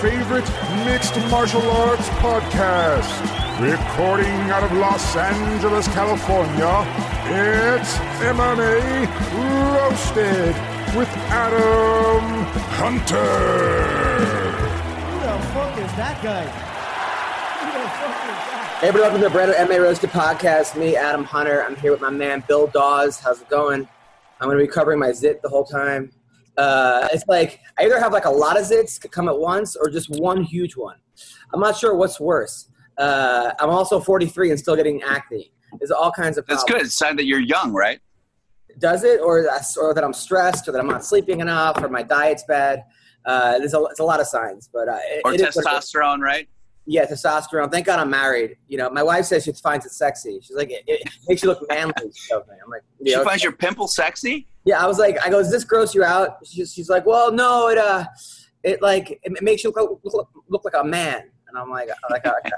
favorite mixed martial arts podcast. Recording out of Los Angeles, California, it's MMA Roasted with Adam Hunter. Who the fuck is that guy? Who the fuck is that? Hey, everybody, welcome to the Brandon MA Roasted Podcast. Me, Adam Hunter. I'm here with my man, Bill Dawes. How's it going? I'm going to be covering my zit the whole time. Uh, it's like I either have like a lot of zits come at once or just one huge one. I'm not sure what's worse. Uh, I'm also 43 and still getting acne. There's all kinds of That's good. It's sign that you're young, right? Does it, or that's, or that I'm stressed, or that I'm not sleeping enough, or my diet's bad? Uh, there's a, it's a lot of signs, but uh, it- Or it is what it is. testosterone, right? Yeah, testosterone. Thank God I'm married. You know, my wife says she finds it sexy. She's like, it, it makes you look manly. She tells me. I'm like, She yeah, finds your pimple sexy. Yeah. I was like, I go, does this gross you out? She's, she's like, well, no, it uh, it like it makes you look, look, look like a man. And I'm like, like, okay.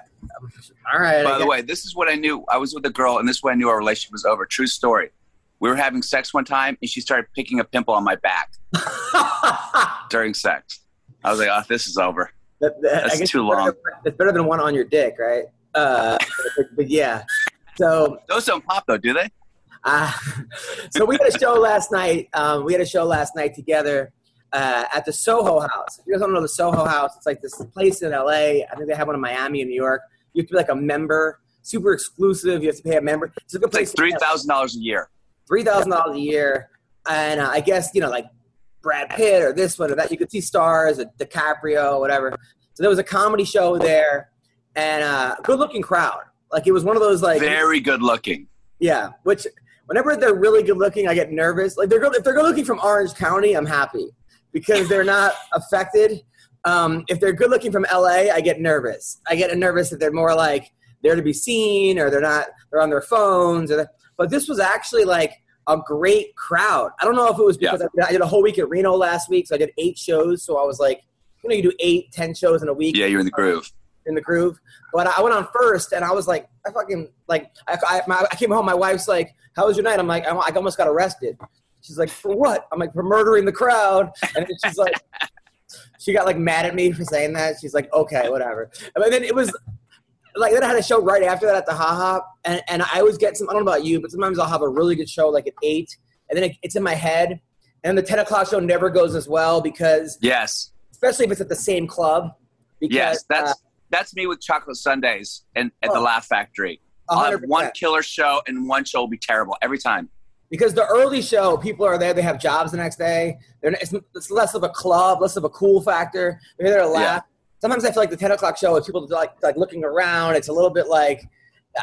all right. By the way, this is what I knew. I was with a girl, and this is when I knew our relationship was over. True story. We were having sex one time, and she started picking a pimple on my back during sex. I was like, "Oh, this is over." That- that- That's too it's better long. than- It's better than one on your dick, right? Uh, but, but yeah. So Those don't pop, though, do they? Uh, so we had a show last night. Um, we had a show last night together uh, at the Soho House. If you guys don't know the Soho House, it's like this place in LA. I think they have one in Miami and New York. You have to be like a member, super exclusive. You have to pay a member. It's a good It's like place. three thousand dollars a year. three thousand dollars a year, and uh, I guess you know like Brad Pitt or this one or that. You could see stars, or DiCaprio, whatever. So there was a comedy show there, and uh, good looking crowd. Like it was one of those like Very good looking. yeah, which whenever they're really good looking, I get nervous. Like they're good, if they're good looking from Orange County, I'm happy because they're not affected. Um, if they're good looking from LA, I get nervous. I get nervous that they're more like there to be seen or they're not. They're on their phones. Or but this was actually like a great crowd. I don't know if it was Yeah. because I, I did a whole week at Reno last week, so I did eight shows. So I was like, you know, you do eight, ten shows in a week Yeah, you're in the groove. In the groove. But I went on first, and I was like, I fucking like, I, I, my, I came home. My wife's like, "How was your night?" I'm like, I, I almost got arrested. She's like, "For what?" I'm like, "For murdering the crowd." And then she's like, she got like mad at me for saying that. She's like, "Okay, whatever." And then it was like then I had a show right after that at the Ha Ha, and and I always get some. I don't know about you, but sometimes I'll have a really good show like at eight, and then it, it's in my head, and the ten o'clock show never goes as well because Yes, especially if it's at the same club. Because, yes. That's uh, that's me with Chocolate Sundaes and at the Oh. Laugh Factory. I'll have 100%. one killer show, and one show will be terrible every time. because the early show people are there they have jobs the next day They're, it's, it's less of a club less of a cool factor they're there to laugh sometimes i feel like the 10 o'clock show is people like like looking around it's a little bit like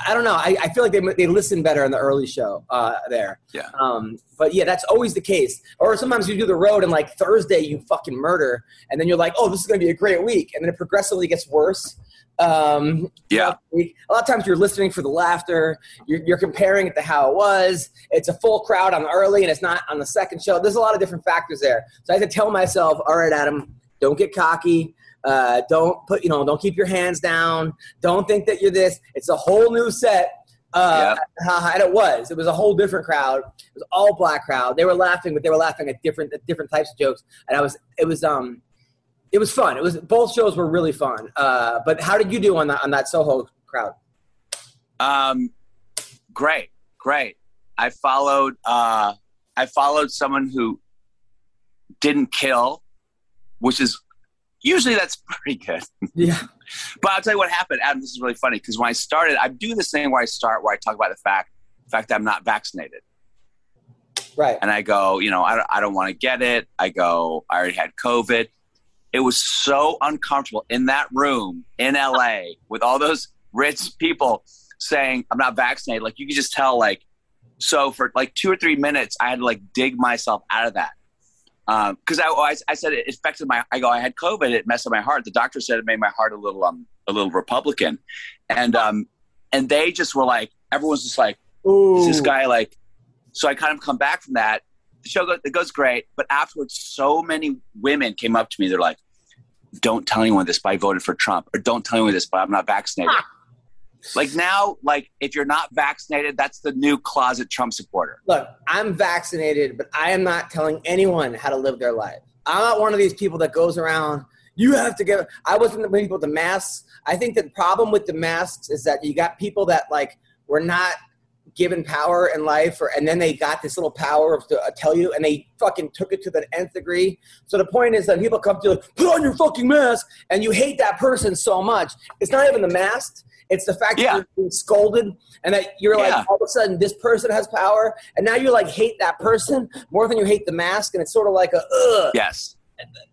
i don't know i, I feel like they, they listen better in the early show uh, there Yeah. um, but yeah that's always the case or sometimes you do the road and like thursday you fucking murder and then you're like oh this is going to be a great week and then it progressively gets worse um, Yeah. A lot of times you're listening for the laughter. You're, you're comparing it to how it was. It's a full crowd on the early and it's not on the second show. There's a lot of different factors there. So I had to tell myself, all right, Adam, don't get cocky. Uh, don't put, you know, don't keep your hands down. Don't think that you're this. It's a whole new set. Uh, and it was. It was a whole different crowd. It was all black crowd. They were laughing, but they were laughing at different at different types of jokes. And I was, it was, um, it was fun. It was both shows were really fun. Uh, but how did you do on that on that Soho crowd? Um, great, great. I followed. Uh, I followed someone who didn't kill, which is usually that's pretty good. Yeah. But I'll tell you what happened, Adam. This is really funny because when I started, I do this thing where I start where I talk about the fact, the fact that I'm not vaccinated, Right. and I go, you know, I don't, I don't want to get it. I go, I already had COVID. It was so uncomfortable in that room in LA with all those rich people saying I'm not vaccinated. Like you could just tell, like, so for like two or three minutes, I had to like dig myself out of that. Because I, I, I said it affected my. I go, I had COVID. It messed up my heart. The doctor said it made my heart a little um a little Republican, and um, and they just were like, everyone's just like, Ooh. is this guy like? So I kind of come back from that. The show goes, it goes great, but afterwards, so many women came up to me. They're like, "Don't tell anyone this, but I voted for Trump," or "Don't tell anyone this, but I'm not vaccinated." Like now, like if you're not vaccinated, that's the new closet Trump supporter. Look, I'm vaccinated, but I am not telling anyone how to live their life. I'm not one of these people that goes around. You have to get. I wasn't the people with the masks. I think the problem with the masks is that you got people that like were not given power in life, or and then they got this little power of to uh, tell you, and they fucking took it to the nth degree. So the point is that people come to you like, put on your fucking mask, and you hate that person so much. It's not even the mask. It's the fact Yeah. that you're being scolded and that you're Yeah. like all of a sudden this person has power and now you like hate that person more than you hate the mask and it's sort of like a ugh. Yes,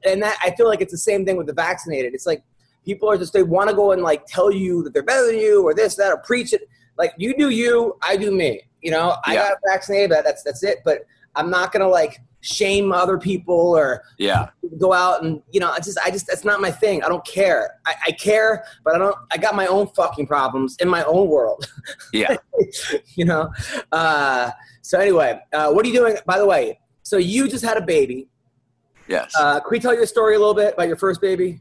And that I feel like it's the same thing with the vaccinated. It's like people are just they want to go and like tell you that they're better than you or this that or preach it. Like you do you, I do me. You know, I Yeah. got vaccinated, but that's that's it. But I'm not gonna like shame other people or yeah, go out and you know, I just I just that's not my thing. I don't care. I, I care, but I don't. I got my own fucking problems in my own world. yeah. you know. Uh, so anyway, uh, what are you doing? By the way, so you just had a baby. Yes. Uh, can we tell your story a little bit about your first baby?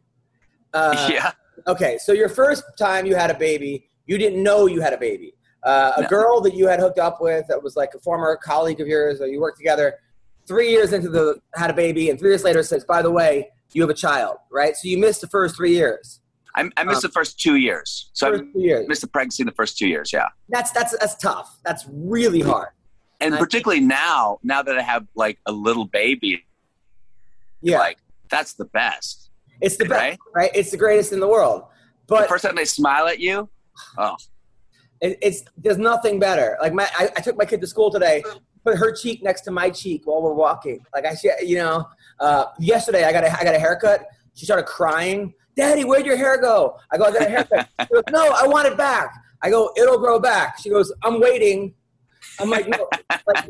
Uh, yeah. Okay, so your first time you had a baby, you didn't know you had a baby. Uh, a No. girl that you had hooked up with that was like a former colleague of yours, or you worked together. Three years into the had a baby, and three years later says, "By the way, you have a child." Right? So you missed the first three years. I, I missed um, the first two years. So I missed the pregnancy in the first two years. Yeah. That's that's that's tough. That's really hard. And particularly now, now that I have like a little baby, Yeah, like that's the best. it's the best. right? Right? It's the greatest in the world. But the first time they smile at you, oh, it, it's there's nothing better. Like my, I, I took my kid to school today, put her cheek next to my cheek while we're walking. Like I, you know, uh, yesterday I got a, I got a haircut. She started crying. Daddy, where'd your hair go? I go, I got a haircut. She goes, no, I want it back. I go, it'll grow back. She goes, I'm waiting. I'm like, no. Like,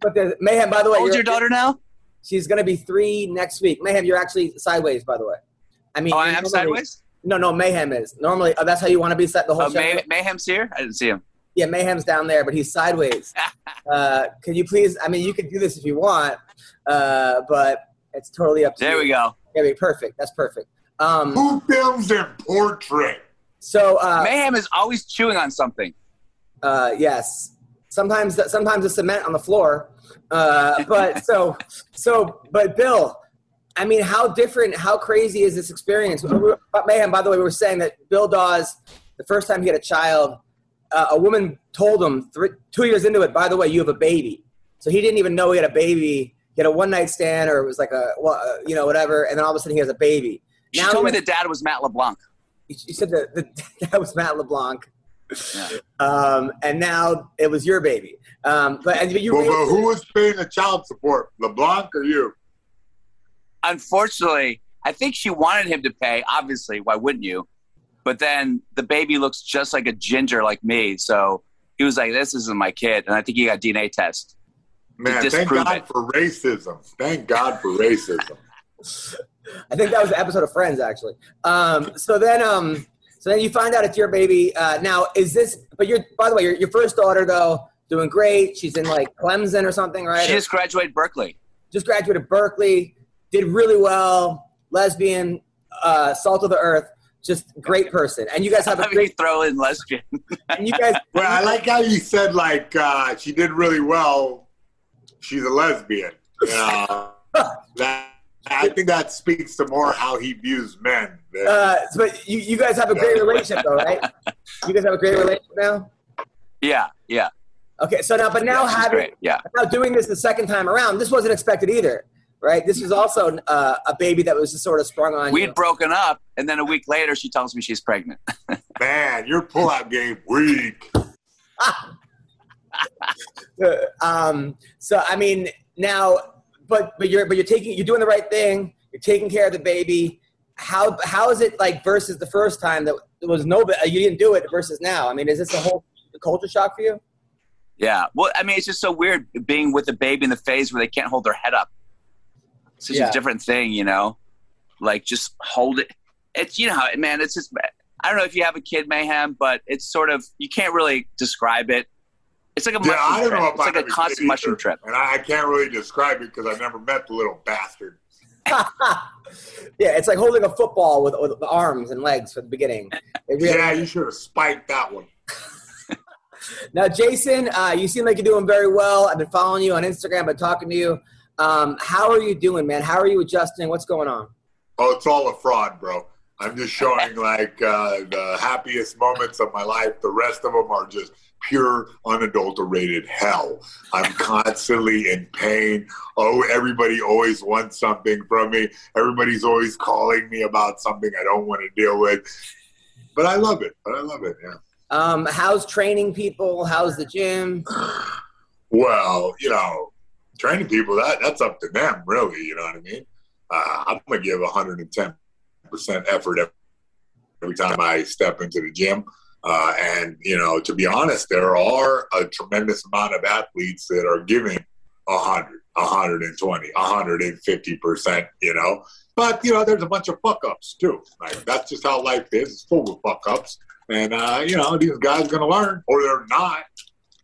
but the mayhem. By the way, how old's your daughter now? She's gonna be three next week. Mayhem, you're actually sideways. By the way. I mean, Oh, I am sideways. No, no, Mayhem is normally. Oh, that's how you want to be set the whole Oh, show. May- Mayhem's here. I didn't see him. Yeah, Mayhem's down there, but he's sideways. uh, can you please? I mean, you can do this if you want, uh, but it's totally up to you. There we go. Yeah, be perfect. That's perfect. Um, Who films their portrait? so uh, Mayhem is always chewing on something. uh, yes, sometimes sometimes the cement on the floor, uh, but so so but Bill, I mean, how different, how crazy is this experience? We were- but Mayhem, by the way, we were saying that Bill Dawes, the first time he had a child, uh, a woman told him three, two years into it, by the way, you have a baby. So he didn't even know he had a baby. He had a one night stand, or it was like a, well, uh, you know, whatever. And then all of a sudden he has a baby. She Now told me he- that dad was Matt LeBlanc. She said that, that that was Matt LeBlanc. Yeah. Um, and now it was your baby. Um, but and you But, but who was paying the child support? LeBlanc or you? Unfortunately, I think she wanted him to pay. Obviously, why wouldn't you? But then the baby looks just like a ginger like me, so he was like, "This isn't my kid," and I think he got DNA test. Man, thank God it. for racism. Thank God for racism. I think that was the episode of Friends, actually. Um, so then, um, so then you find out it's your baby. Uh, now, is this? But you're, by the way, your, your first daughter though, doing great. She's in like Clemson or something, right? She just graduated Berkeley. just graduated Berkeley, did really well. Lesbian, uh, salt of the earth, just great person. And you guys have a great. throw in lesbian. And you guys, Well, I like how you said like uh, she did really well. She's a lesbian. Uh, that, I think that speaks to more how he views men. than- uh, but you, you guys have a great relationship though, right? You guys have a great relationship now. yeah, yeah. Okay, so now, but now yeah, having great. Yeah, now doing this the second time around, this wasn't expected either, right? This was also uh, a baby that was just sort of sprung on we'd you. broken up, and then a week later, she tells me she's pregnant. Man, your pullout game weak. Uh, um, so I mean, now, but but you're but you're taking you're doing the right thing. You're taking care of the baby. How how is it like versus the first time that there was no you didn't do it versus now? I mean, is this a whole culture shock for you? Yeah. Well, I mean, it's just so weird being with a baby in the phase where they can't hold their head up. It's such Yeah. a different thing, you know? Like, just hold it. It's, you know, man, it's just, I don't know if you have a kid, Mayhem, but it's sort of you can't really describe it. It's like a Yeah, mushroom I don't trip. know if It's I like a constant mushroom either. trip. and I, I can't really describe it because I've never met the little bastard. yeah, it's like holding a football with, with arms and legs for the beginning. Really- Yeah, you should have spiked that one. Now, Jason, uh, you seem like you're doing very well. I've been following you on Instagram, been talking to you. Um, how are you doing, man? How are you adjusting? What's going on? Oh, it's all a fraud, bro. I'm just showing like uh, the happiest moments of my life. The rest of them are just pure, unadulterated hell. I'm constantly in pain. Oh, everybody always wants something from me. Everybody's always calling me about something I don't want to deal with. But I love it. But I love it. Yeah. Um, how's training people? How's the gym? Well, you know, training people that that's up to them, really. You know what I mean? Uh, I'm gonna give 110 percent effort every- time I step into the gym. Uh, and you know, to be honest, there are a tremendous amount of athletes that are giving 100, 120, 150 percent. You know, but you know, there's a bunch of fuck ups too. Like that's just how life is. It's full of fuck ups. And uh, you know, these guys gonna learn, or they're not.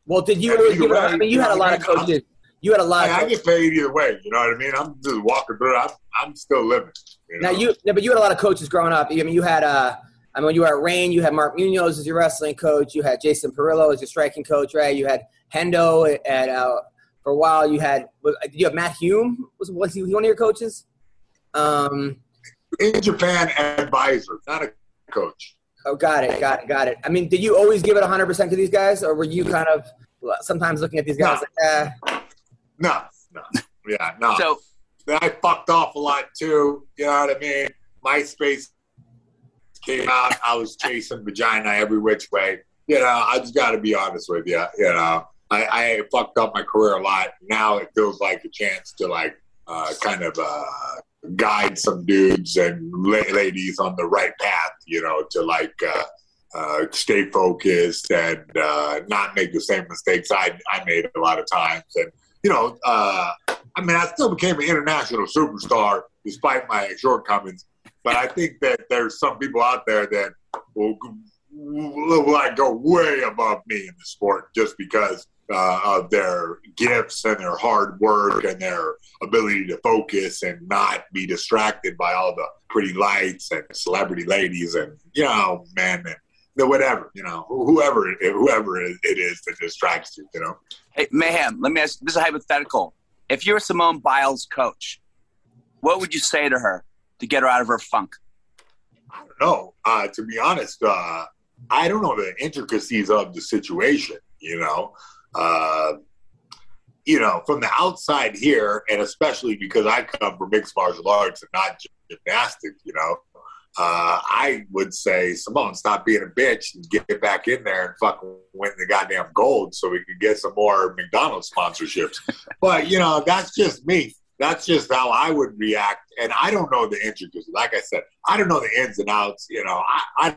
Well, did you? Really give I mean, you you had a lot of coaches. You had a lot. Hey, Of I coaches. get paid either way. You know what I mean? I'm just walking through. I'm, I'm still living. You know? Now you, no, but you had a lot of coaches growing up. I mean, you had. Uh, I mean, when you were at Reign, you had Mark Munoz as your wrestling coach. You had Jason Parillo as your striking coach, right? You had Hendo at uh, for a while. You had. Did you have Matt Hume? Was was he one of your coaches? Um. in Japan, advisor, not a coach. Oh, got it, got it, got it. I mean, did you always give it 100% to these guys, or were you kind of sometimes looking at these guys like, eh? No, no, yeah, no. So I fucked off a lot too. You know what I mean? MySpace came out. I was chasing vagina every which way. You know, I just got to be honest with you. You know, I, I fucked up my career a lot. Now it feels like a chance to like uh, kind of uh, guide some dudes and la- ladies on the right path. You know, to like. Uh, uh, stay focused and uh, not make the same mistakes I, I made a lot of times. And, you know, uh, I mean, I still became an international superstar despite my shortcomings. But I think that there's some people out there that will, will like go way above me in the sport just because uh, of their gifts and their hard work and their ability to focus and not be distracted by all the pretty lights and celebrity ladies and you know, man, and the whatever, you know, whoever whoever it is that distracts you, you know. Hey, Mayhem, let me ask this is a hypothetical. If you're Simone Biles' coach, what would you say to her to get her out of her funk? I don't know. Uh, to be honest, uh, I don't know the intricacies of the situation. You know, uh, you know, from the outside here, and especially because I come from mixed martial arts and not gymnastics. You know, uh, I would say Simone, stop being a bitch and get back in there and fucking win the goddamn gold so we could get some more McDonald's sponsorships. but you know, that's just me. That's just how I would react, and I don't know the intricacies. Like I said, I don't know the ins and outs. You know, I, I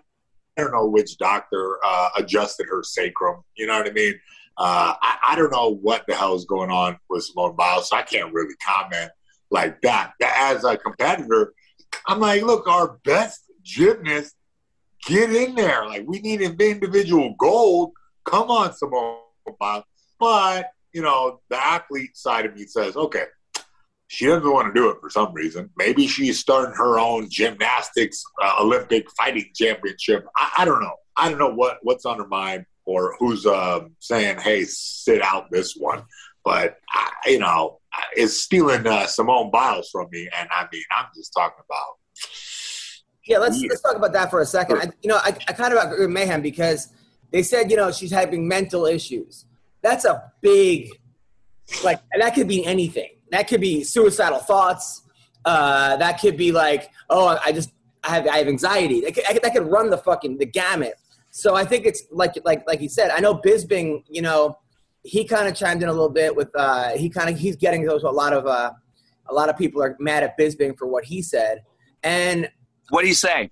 I don't know which doctor uh, adjusted her sacrum. You know what I mean? Uh, I, I don't know what the hell is going on with Simone Biles, so I can't really comment like that. As a competitor, I'm like, look, our best gymnast, get in there. Like, we need an individual gold. Come on, Simone Biles. But, you know, the athlete side of me says, okay, she doesn't want to do it for some reason. Maybe she's starting her own gymnastics uh, Olympic fighting championship. I, I don't know. I don't know what, what's on her mind or who's um, saying, hey, sit out this one. But, I, you know, is stealing uh, Simone Biles from me. And I mean, I'm just talking about. Yeah, let's Yeah. let's talk about that for a second. I, you know, I, I kind of agree with Mayhem because they said, you know, she's having mental issues. That's a big, like, and that could be anything. That could be suicidal thoughts. Uh, that could be like, oh, I just I have I have anxiety. That could, I could, that could run the fucking the gamut. So I think it's like like like he said. I know Bisping, you know, he kind of chimed in a little bit with uh, he kind of he's getting those a lot of uh, a lot of people are mad at Bisping for what he said, and What do you say?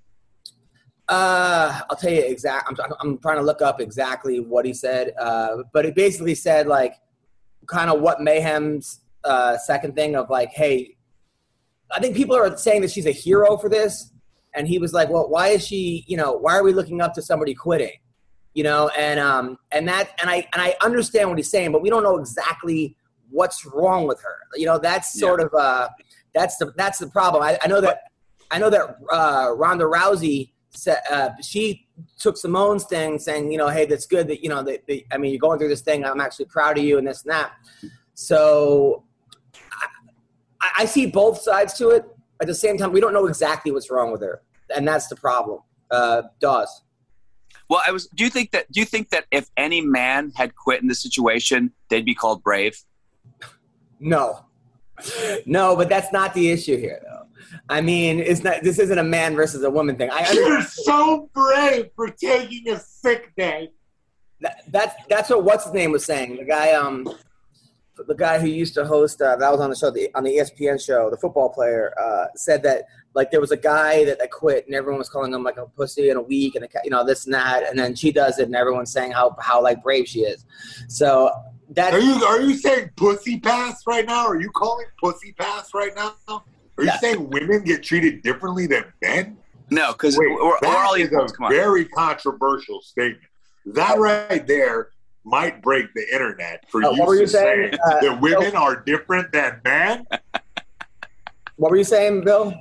uh, I'll tell you exact. I'm, I'm trying to look up exactly what he said, uh, but he basically said like, kind of what Mayhem's uh, second thing of like, hey, I think people are saying that she's a hero for this, and he was like, "Well, why is she? You know, why are we looking up to somebody quitting? You know?" And um, and that, and I and I understand what he's saying, but we don't know exactly what's wrong with her. You know, that's sort of uh, that's the that's the problem. I, I know that I know that uh, Ronda Rousey said uh, she took Simone's thing, saying, you know, hey, that's good that you know that, that I mean, you're going through this thing. I'm actually proud of you, and this and that. So I, I see both sides to it. At the same time, we don't know exactly what's wrong with her, and that's the problem. Uh, Dawes. Well, I was. Do you think that? Do you think that if any man had quit in this situation, they'd be called brave? No, no, but that's not the issue here, though. I mean, it's not. This isn't a man versus a woman thing. I You're so brave for taking a sick day. that, that's that's what what's his name was saying. The guy, um, the guy who used to host uh, that was on the show, the, on the ESPN show, the football player, uh, said that like there was a guy that, that quit and everyone was calling him like a pussy in a week and a, you know this and that, and then she does it and everyone's saying how how like brave she is. So that Are you are you saying pussy pass right now? Are you calling pussy pass right now? Are you Yeah. saying women get treated differently than men? No, because Wait, we're, we're all is equals. a Come on. very controversial statement. That right there might break the internet for Uh, you what were to saying? say Uh, that women are different than men. what were you saying, Bill?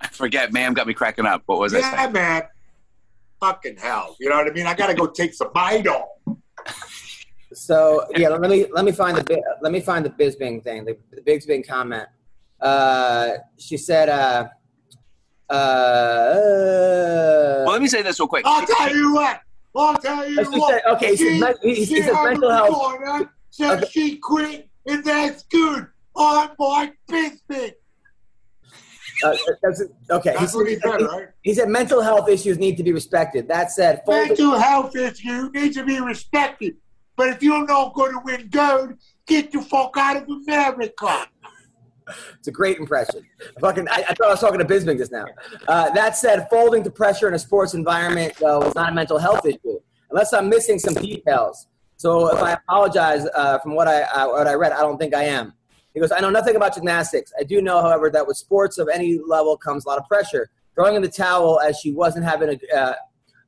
I forget. Ma'am got me cracking up. What was I saying? Yeah, man. Fucking hell. You know what I mean? I gotta go take some Midol. So yeah, let me let me find the Bi- let me find the Bisping thing, the, the Bisping comment. Uh, she said, uh, uh, Well, let me say this real quick. I'll tell you what. I'll tell you what. said- okay, she said men- he- he she said had mental health. corner, Said Okay. she quit, and that's good. On my business. uh, that's, okay. That's he, he said, he, right? he said mental health issues need to be respected. That said, Mental health issues need to be respected. But if you're not going to win gold, get the fuck out of America. It's a great impression. Fucking, I, I thought I was talking to Bisping just now. Uh, that said, folding to pressure in a sports environment though is not a mental health issue, unless I'm missing some details. So if I apologize uh, from what I uh, what I read, I don't think I am. He goes, I know nothing about gymnastics. I do know, however, that with sports of any level comes a lot of pressure. Throwing in the towel as she wasn't having a, uh,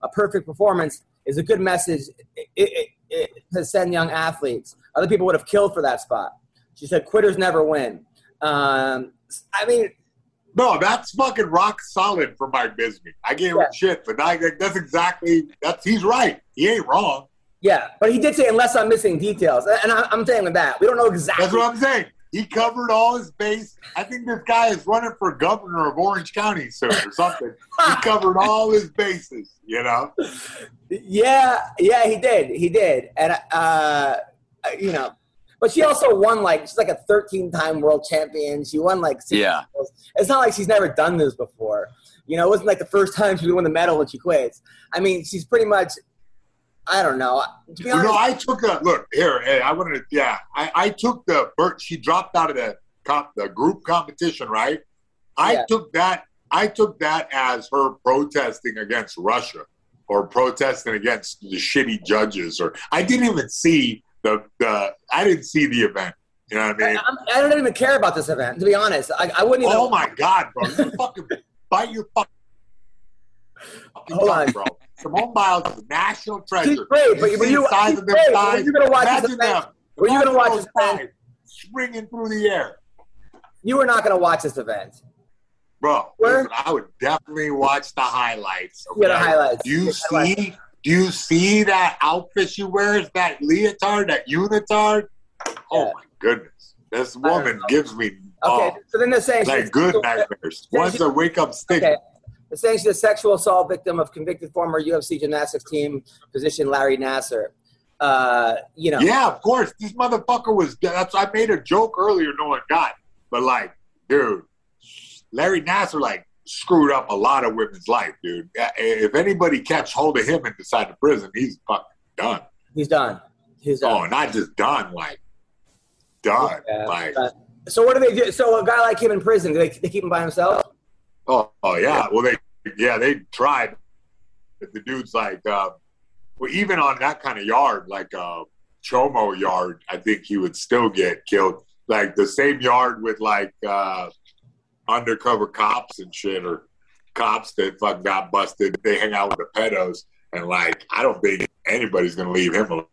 a perfect performance is a good message it, it, it, to send young athletes. Other people would have killed for that spot. She said, quitters never win. Um, I mean, No, that's fucking rock solid for Mike Bisping. I gave Yeah. him shit, but I, that's exactly that's he's right. He ain't wrong. yeah, but he did say unless I'm missing details, and I, I'm saying that we don't know exactly. That's what I'm saying. He covered all his base. I think this guy is running for governor of Orange County soon or something. he covered all his bases, you know. Yeah, yeah, he did, he did, and uh, you know, but she also won like she's like a 13 time world champion. She won like six Yeah. medals. It's not like she's never done this before. You know, it wasn't like the first time she won the medal when she quits. I mean, she's pretty much. I don't know. To be You honest, know, I took a look here. Hey, I wanted to. Yeah, I, I took the. Bert, she dropped out of the comp, the group competition, right? I Yeah. took that. I took that as her protesting against Russia or protesting against the shitty judges. Or I didn't even see the the. I didn't see the event. You know what I I, mean? I'm- I don't even care about this event. To be honest, I, I wouldn't even. Oh my god, bro! You fucking bite your fucking Hold tongue, on. bro. Simone Biles is a national treasure. She's great, but You were see you, size of them great, were you gonna watch this Imagine event? them. Were you gonna watch this event? thighs Swinging through the air. You were not gonna watch this event. Bro, listen, I would definitely watch the highlights. Yeah, the highlights. You The highlights. Do you see that outfit she wears? That leotard, that unitard? Oh Yeah. my goodness! This woman gives me Okay, oh, so then they're saying like good nightmares. Once she- I wake up sticking. Okay. They're saying she's a sexual assault victim of convicted former UFC gymnastics team physician Larry Nassar. Uh, you know, Yeah, of course. This motherfucker was. That's. I made a joke earlier. No one got, but like, dude, Larry Nassar like screwed up a lot of women's life, dude. If anybody catch hold of him inside the prison, he's fucking done. he's done. He's Oh, done. not just done, like done. Yeah, like, but- so what do they do? So a guy like him in prison, do they, they keep him by himself? oh, oh yeah. Well, they, yeah, they tried. The dude's like, uh, well, even on that kind of yard, like a Chomo yard, I think he would still get killed. Like the same yard with like, uh, undercover cops and shit, or cops that fucking got busted. They hang out with the pedos, and like, I don't think anybody's gonna leave him alone.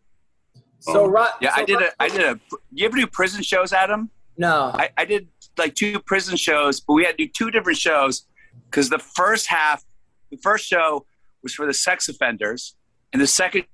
So, Um, Ro- Yeah, so I did Ro- a. I did a. You ever do prison shows, Adam? No. I, I did like two prison shows, but we had to do two different shows because the first half, the first show was for the sex offenders, and the second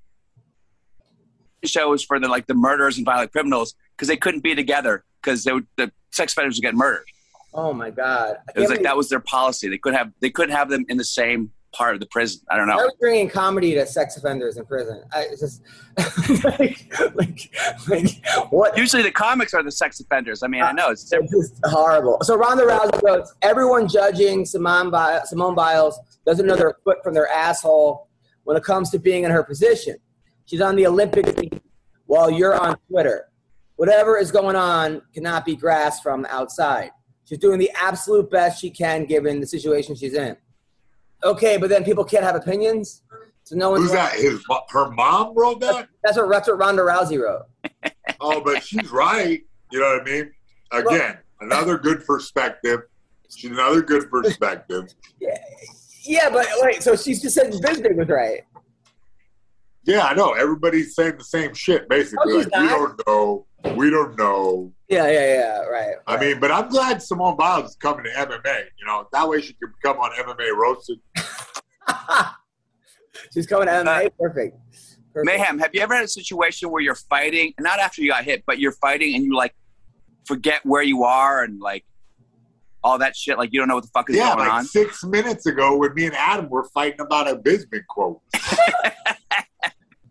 show was for the like the murderers and violent criminals because they couldn't be together because they would, the sex offenders would get murdered. Oh my god. It was like believe- that was their policy. They couldn't have they couldn't have them in the same part of the prison. I don't know. are we bringing comedy to sex offenders in prison? I, it's just like, like, like, what? Usually the comics are the sex offenders. I mean, I know it's uh, It's just horrible. So Ronda Rousey wrote, everyone judging Simone Biles, Simone Biles doesn't know their foot from their asshole when it comes to being in her position. She's on the Olympic team while you're on Twitter. Whatever is going on cannot be grasped from outside. She's doing the absolute best she can given the situation she's in. Okay, but then people can't have opinions. So no one's Who's that? His her mom wrote that? That's what, that's what Ronda Rousey wrote. Oh, but she's right. You know what I mean? Again, another good perspective. She's another good perspective. Yeah, yeah, but wait, so she's just said Bisping was right. Yeah, I know. Everybody's saying the same shit, basically. Oh, no, like, we don't know. We don't know. Yeah, yeah, yeah, right. I mean, but I'm glad Simone Biles is coming to MMA. You know, that way she can come on MMA roasted. she's coming to MMA. Uh, Perfect. Perfect. mayhem. Have you ever had a situation where you're fighting, not after you got hit, but you're fighting and you like forget where you are and like all that shit? Like you don't know what the fuck is Yeah, going like on. six minutes ago when me and Adam were fighting about a Bismuth quote.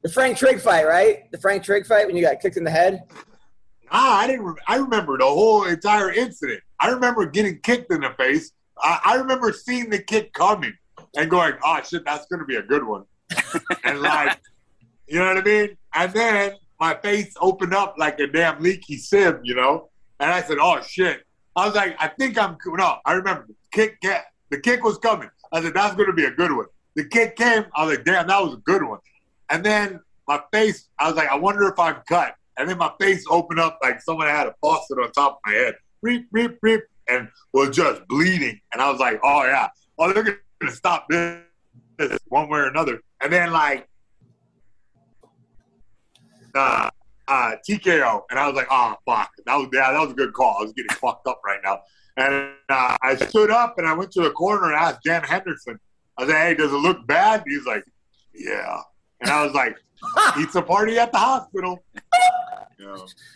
The Frank Trigg fight, right? The Frank Trigg fight when you got kicked in the head. Ah, I didn't. Re- I remember the whole entire incident. I remember getting kicked in the face. I, I remember seeing the kick coming and going, "Oh shit, that's gonna be a good one." and like, you know what I mean? And then my face opened up like a damn leaky sieve, you know. And I said, "Oh shit!" I was like, "I think I'm cool." No, I remember the kick. The kick was coming. I said, "That's gonna be a good one." The kick came. I was like, "Damn, that was a good one." And then my face, I was like, I wonder if I'm cut. And then my face opened up like someone had a faucet on top of my head. Reep, reep, reep, and was just bleeding. And I was like, oh, yeah. Oh, they're to stop this, one way or another. And then, like, uh, uh, TKO. And I was like, oh, fuck. That was, yeah, that was a good call. I was getting fucked up right now. And uh, I stood up and I went to the corner and asked Dan Henderson, I said, hey, does it look bad? He's like, yeah. And I was like, it's a party at the hospital.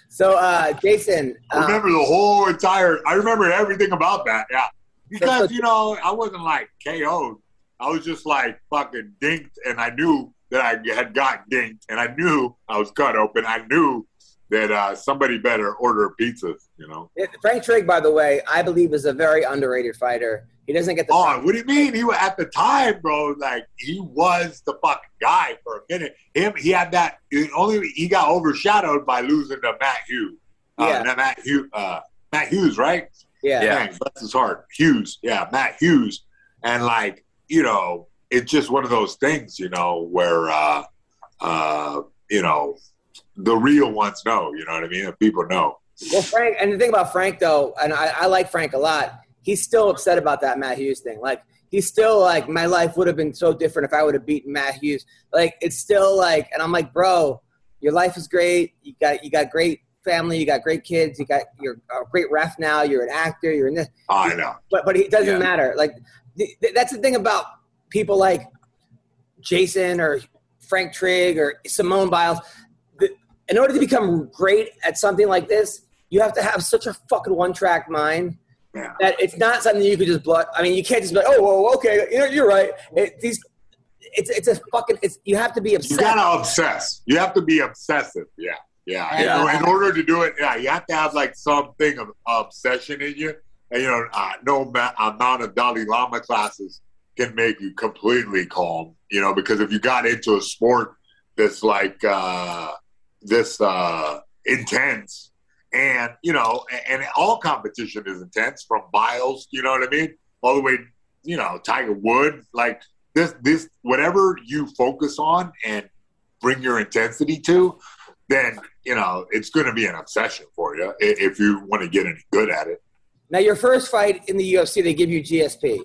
So, uh, Jason, I uh, remember the whole entire. I remember everything about that. Yeah, because you know I wasn't like KO'd. I was just like fucking dinked, and I knew that I had got dinked, and I knew I was cut open. I knew that uh, somebody better order a pizza. You know. Frank Trigg, by the way, I believe is a very underrated fighter. He doesn't get the. Oh, what do you mean? He was at the time, bro. Like he was the fucking guy for a minute. Him, he had that. he Only he got overshadowed by losing to Matt Hughes. Uh, Yeah. not Matt Hughes. Uh, Matt Hughes, right? yeah. Yeah. Dang, bless his heart. Hughes, yeah, Matt Hughes, and like you know, it's just one of those things, you know, where uh, uh, you know, the real ones know. You know what I mean? If people know. Well, Frank, and the thing about Frank though, and I, I like Frank a lot. He's still upset about that Matt Hughes thing. Like he's still like, my life would have been so different if I would have beaten Matt Hughes. Like it's still like, and I'm like, bro, your life is great. You got you got great family. You got great kids. You got you're a great ref now. You're an actor. You're in this. Oh, I know. but but it doesn't Yeah. matter. Like th- th- that's the thing about people like Jason or Frank Trigg or Simone Biles. In order to become great at something like this, you have to have such a fucking one-track mind Yeah. that it's not something you could just blood. I mean, you can't just be like, oh, whoa, okay, you know, you're right. It, these, it's it's a fucking. It's you have to be obsessed. You gotta obsess. You have to be obsessive. Yeah, yeah. Yeah. In, in order to do it, yeah, you have to have like something of obsession in you. And you know, uh, no ma- amount of Dalai Lama classes can make you completely calm. You know, because if you got into a sport that's like uh, this uh, intense, and you know, and, and all competition is intense from Biles. You know what I mean? All the way, you know, Tiger Wood, like this this whatever you focus on and bring your intensity to then you know it's going to be an obsession for you if you want to get any good at it Now, your first fight in the UFC, they give you GSP.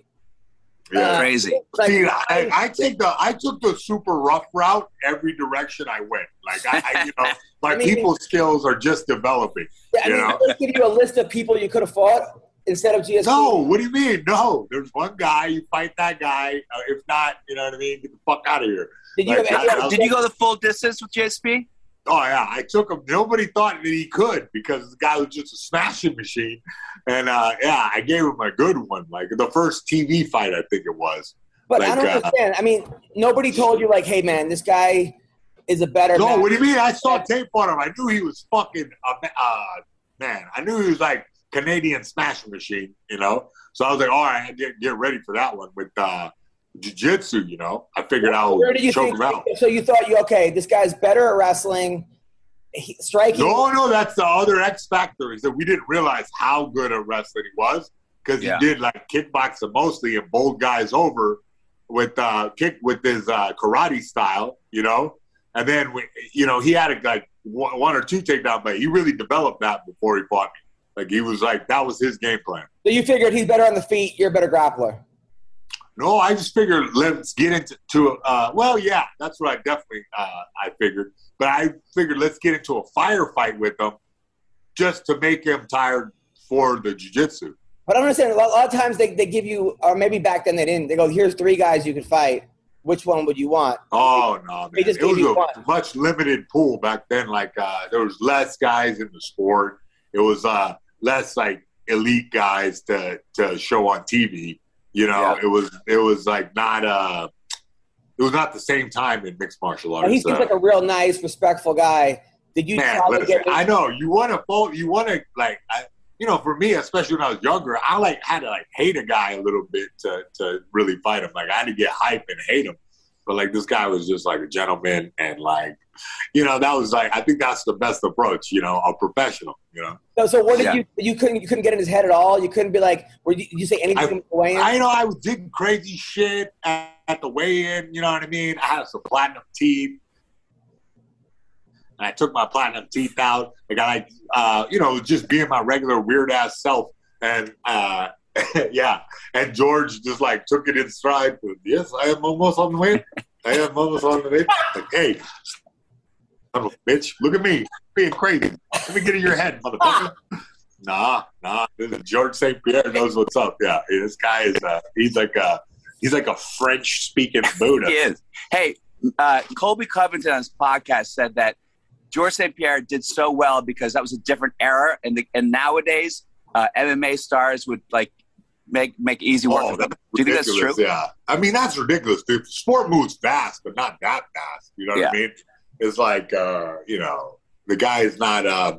Yeah. Crazy. Like, See, I, I take the I took the super rough route every direction I went. Like I, I you know, my I mean- people skills are just developing. yeah, I you mean, know? they give you a list of people you could have fought instead of GSP. No, what do you mean? No, there's one guy. You fight that guy. Uh, if not, you know what I mean. Get the fuck out of here. Did you Like, have any I- other- I- Did you go the full distance with GSP? Oh yeah, I took him. Nobody thought that he could because the guy was just a smashing machine. And uh, yeah, I gave him a good one. Like the first TV fight, I think it was. But I don't uh, understand. I mean, nobody told you like, hey man, this guy is a better. No, man. what do you mean? I saw tape on him. I knew he was fucking a uh, man. I knew he was like Canadian smashing machine. You know, so I was like, all right, get get ready for that one with uh, jiu-jitsu. You know, I figured I Where would did you choke think? him out. So you thought you okay? This guy's better at wrestling, he, striking. No, no, that's the other X factor is that we didn't realize how good a wrestler he was because Yeah. he did like kickboxing mostly and bowled guys over with uh, kick with his uh, karate style, you know. And then we, you know he had a, like one, one or two takedown, but he really developed that before he fought me. Like he was like that was his game plan. So you figured he's better on the feet. You're a better grappler. No, I just figured let's get into to uh, well, yeah, that's what I definitely uh, I figured. But I figured let's get into a firefight with him just to make him tired for the jujitsu. But I don't understand. A lot, a lot of times they, they give you, or maybe back then they didn't. They go, here's three guys you could fight. Which one would you want? Oh no, man. They just it was gave you a one. much limited pool back then. Like uh, there was less guys in the sport. It was uh, less like elite guys to to show on TV. You know, Yeah. it was it was like not uh, it was not the same time in mixed martial arts. Now, he seems like a real nice, respectful guy. Did you Man, try to listen, get? I know you want to vote. You want to like, I, you know, for me, especially when I was younger, I like had to like hate a guy a little bit to to really fight him. Like I had to get hype and hate him. But like this guy was just like a gentleman and like, you know, that was like I think that's the best approach. You know, a professional. You know, So, so what did Yeah. you? You couldn't. You couldn't get in his head at all. You couldn't be like. Were you, did you say anything I- in the weigh-in? I know I was doing crazy shit at, at the weigh-in. You know what I mean? I had some platinum teeth. And I took my platinum teeth out. I got like, uh, you know, just being my regular weird ass self. And uh, yeah, and George just like took it in stride. Yes, I am almost on the way. I am almost on the way. Like, hey, son of a bitch, look at me being crazy. Let me get in your head, motherfucker. Nah, nah. This is George St. Pierre knows what's up. Yeah, this guy is. Uh, he's like a. He's like a French speaking Buddha. He is. Hey, uh, Colby Covington on his podcast said that George St. Pierre did so well because that was a different era, and the, and nowadays uh, MMA stars would like make make easy work. Oh, of them. Do you think that's true? Yeah. I mean, that's ridiculous, dude. Sport moves fast, but not that fast. You know what I mean? It's like, uh, you know, the guy is not, uh,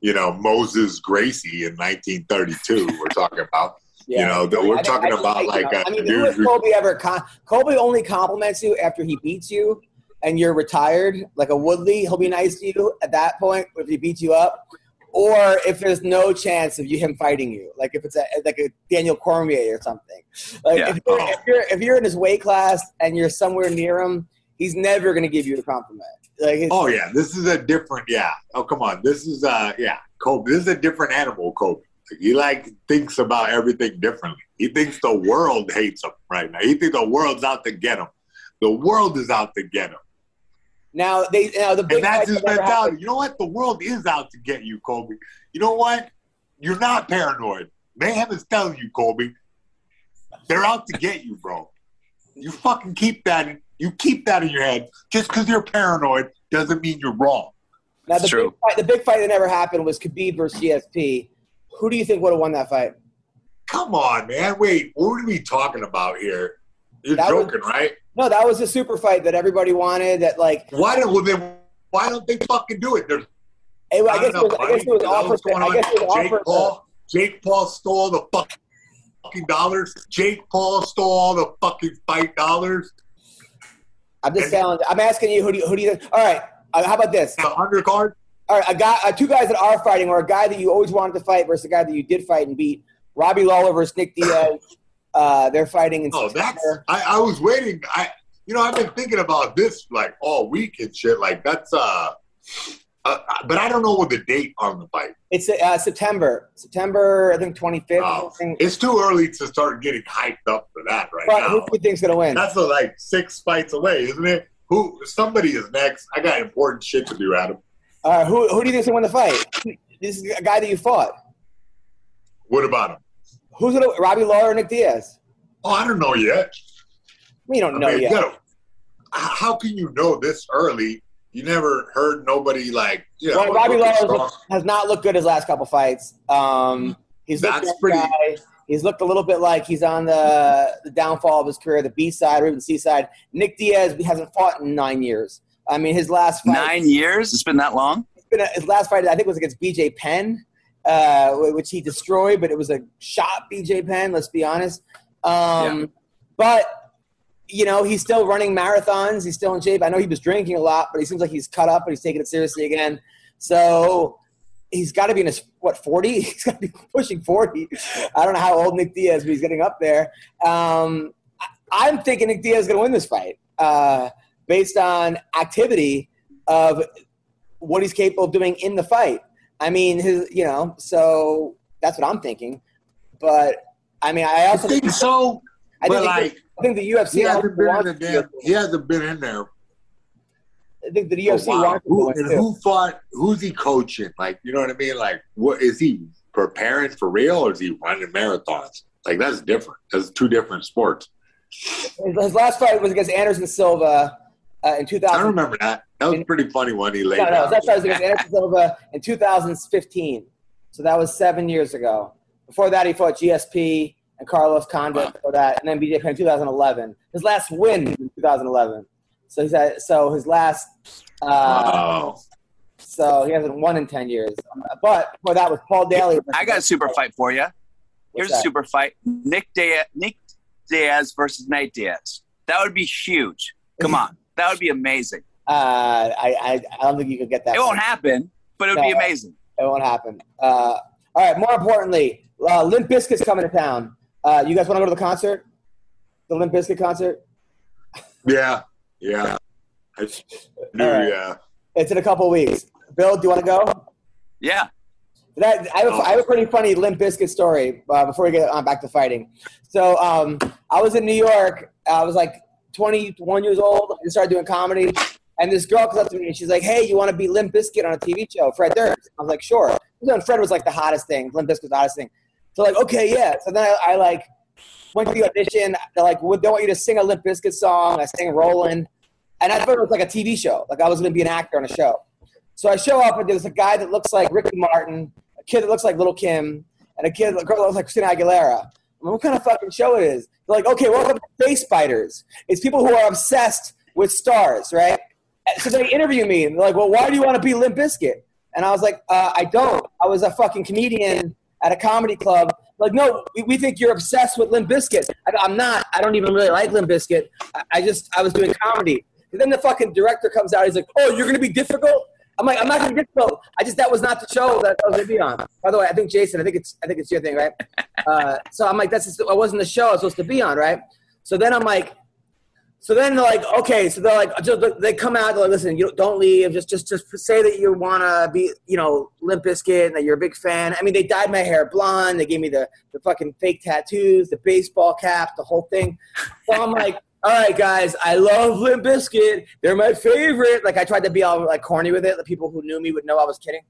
you know, Moses Gracie in 1932. we're talking about. Yeah. You know, that we're I- I- talking I- about I- like I a mean, who dude has Colby ever? Con- Colby only compliments you after he beats you, and you're retired, like a Woodley. He'll be nice to you at that point if he beats you up, or if there's no chance of you him fighting you, like if it's a, like a Daniel Cormier or something. Like Yeah. if, you're, Oh. if you're if you're in his weight class and you're somewhere near him, he's never gonna give you a compliment. Like Oh yeah, this is a different. Yeah. Oh come on, this is uh yeah, Colby. This is a different animal, Colby. He like thinks about everything differently. He thinks the world hates him right now. He thinks the world's out to get him. The world is out to get him, now they now the and that's his mentality. happened- You know what? The world is out to get you, Colby. You know what? You're not paranoid. Mayhem is telling you, Colby. They're out to get you, bro. You fucking keep that. In, you keep that in your head. Just because you're paranoid doesn't mean you're wrong. Now the true. big, fight, the big fight that never happened was Khabib versus GSP. Who do you think would have won that fight? Come on, man. Wait, what are we talking about here? You're That was- joking, right? No, that was a super fight that everybody wanted. That like, Why don't well then? Why don't they fucking do it? There's hey, well, I guess it was, enough I guess it was offered. To, I guess it was Jake offered. To, Paul. Jake Paul stole the fucking dollars. Jake Paul stole all the fucking fight dollars. I'm just telling. I'm asking you. Who do you? Who do you? All right. Uh, how about this? The undercard. All right, a guy, uh, two guys that are fighting, or a guy that you always wanted to fight versus a guy that you did fight and beat. Robbie Lawler versus Nick Diaz. Uh, they're fighting in Oh, that's. I, I was waiting. I, you know, I've been thinking about this like all week and shit. Like that's uh, Uh, but I don't know what the date on the fight. It's uh, September. September, I think twenty fifth. Oh, it's too early to start getting hyped up for that right but who now. do you think's gonna win? That's uh, like six fights away, isn't it? Who? Somebody is next. I got important shit to do, Adam. Uh, who who do you think's gonna win the fight? This is a guy that you fought. What about him? Who's gonna Robbie Lawler or Nick Diaz? Oh, I don't know yet. We don't I know mean, yet. you gotta- how can you know this early? You never heard nobody like, you know, Well, Robbie Lawler has not looked good his last couple fights. Um, he's looked That's like a pretty- guy. He's looked a little bit like he's on the, the downfall of his career, the B side or even C side. Nick Diaz hasn't fought in nine years. I mean, his last fight, Nine years? It's been that long? it's been a- his last fight, I think, was against BJ Penn, uh, which he destroyed, but it was a shot BJ Penn. Let's be honest. Um, But you know, he's still running marathons. He's still in shape. I know he was drinking a lot, but he seems like he's cut up and he's taking it seriously again. So he's got to be in his what forty? He's got to be pushing forty. I don't know how old Nick Diaz, but he's getting up there. Um, I- I'm thinking Nick Diaz is going to win this fight uh, based on activity of what he's capable of doing in the fight. I mean, his you know, so that's what I'm thinking. But I mean, I also think so, I but think, like I think the UFC he hasn't been in the damn. He hasn't been in there. I think the UFC while. wants Who, and too. who fought? Who's he coaching? Like, you know what I mean? Like, what is he preparing for real, or is he running marathons? Like, that's different. That's two different sports. His, last fight was against Anderson Silva uh, in 2000. I remember that. That was a pretty funny when he laid No, no, last fight was against Anderson Silva in 2015. So that was seven years ago. Before that, he fought GSP and Carlos Condit Wow. before that, and then BJ Penn in 2011. His last win in 2011. So he's had, so his last. Uh, Wow. So he hasn't won in 10 years. But before that was Paul Daley. I got a super fight for you. Here's a super fight: Nick Diaz, Nick Diaz versus Nate Diaz. That would be huge. Come on, that would be amazing. Uh, I, I, I don't think you could get that. It won't happen, but it would be amazing. It won't happen. Uh, all right. More importantly, uh, Limp Bizkit's coming to town. Uh, you guys want to go to the concert? The Limp Bizkit concert? Yeah, yeah. I do, All right. yeah. It's in a couple weeks. Bill, do you want to go? Yeah. That, I, have a, I have a pretty funny Limp Bizkit story uh, before we get on back to fighting. So um, I was in New York. I was like 21 years old. I started doing comedy. And this girl comes up to me and she's like, hey, you want to be Limp Bizkit on a TV show? Fred Durst. I was like, sure. And Fred was like the hottest thing. Limp Bizkit was the hottest thing. So like, okay, yeah. So then I, I like went to the audition. They're like, we don't want you to sing a Limp Bizkit song. I sang Rollin'. And I thought it was like a TV show. Like I was going to be an actor on a show. So I show up and there's a guy that looks like Ricky Martin, a kid that looks like Little Kim, and a kid, a girl that looks like Christina Aguilera. I'm like, what kind of fucking show it is? They're like, okay, welcome to Space Fighters. It's people who are obsessed with stars, right? So they interview me and they're like, well, why do you want to be Limp Bizkit? And I was like, uh, I don't. I was a fucking comedian at a comedy club. Like, no, we, we think you're obsessed with Limp Bizkit. I, I'm not. I don't even really like Limp Bizkit. I, I just, I was doing comedy. And then the fucking director comes out. He's like, oh, you're going to be difficult? I'm like, I'm not going to be difficult. I just, that was not the show that I was going to be on. By the way, I think Jason, I think it's, I think it's your thing, right? Uh, so I'm like, that's, just, I wasn't the show I was supposed to be on, right? So then I'm like, so then they're like, okay, so they're like, just, they come out, they're like, listen, you don't leave, just, just, just say that you want to be, you know, Limp Bizkit and that you're a big fan. I mean, they dyed my hair blonde, they gave me the, the fucking fake tattoos, the baseball cap, the whole thing. So I'm like, all right, guys, I love Limp Bizkit. They're my favorite. Like I tried to be all like corny with it. The people who knew me would know I was kidding.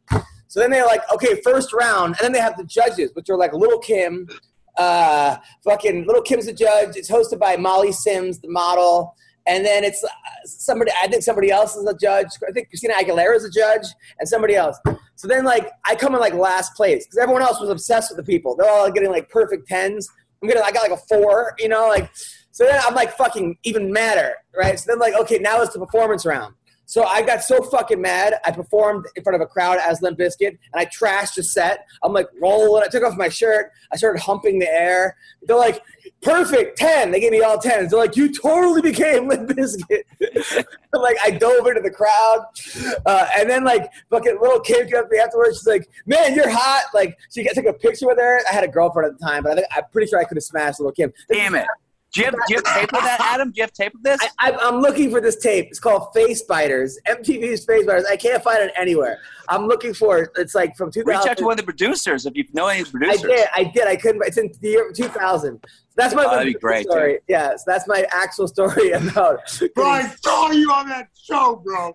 So then they're like, okay, first round, and then they have the judges, which are like Little Kim, uh, fucking Little Kim's the judge. It's hosted by Molly Sims, the model, and then it's uh, somebody. I think somebody else is the judge. I think Christina Aguilera is a judge, and somebody else. So then, like, I come in like last place because everyone else was obsessed with the people. They're all getting like perfect tens. I'm getting, I got like a four, you know, like. So then I'm like fucking even madder, right? So then like, okay, now it's the performance round. So I got so fucking mad. I performed in front of a crowd as Limp Bizkit, and I trashed the set. I'm like rolling. I took off my shirt. I started humping the air. They're like, "Perfect, 10. They gave me all tens. They're like, "You totally became Limp Bizkit." like I dove into the crowd, uh, and then like fucking little Kim came up to me afterwards. She's like, "Man, you're hot!" Like she took a picture with her. I had a girlfriend at the time, but I think I'm pretty sure I could have smashed little Kim. Damn it. Do you have, do you have tape of that, Adam? Do you have tape of this? I, I, I'm looking for this tape. It's called Face Biters. MTV's Face Biters. I can't find it anywhere. I'm looking for it. It's like from 2000. Reach out to one of the producers if you know any producers. I did. I did. I couldn't. It's in the year 2000. That's my Oh, that'd be great, story. Yeah, so that's my actual story about. Bro, I saw you on that show, bro.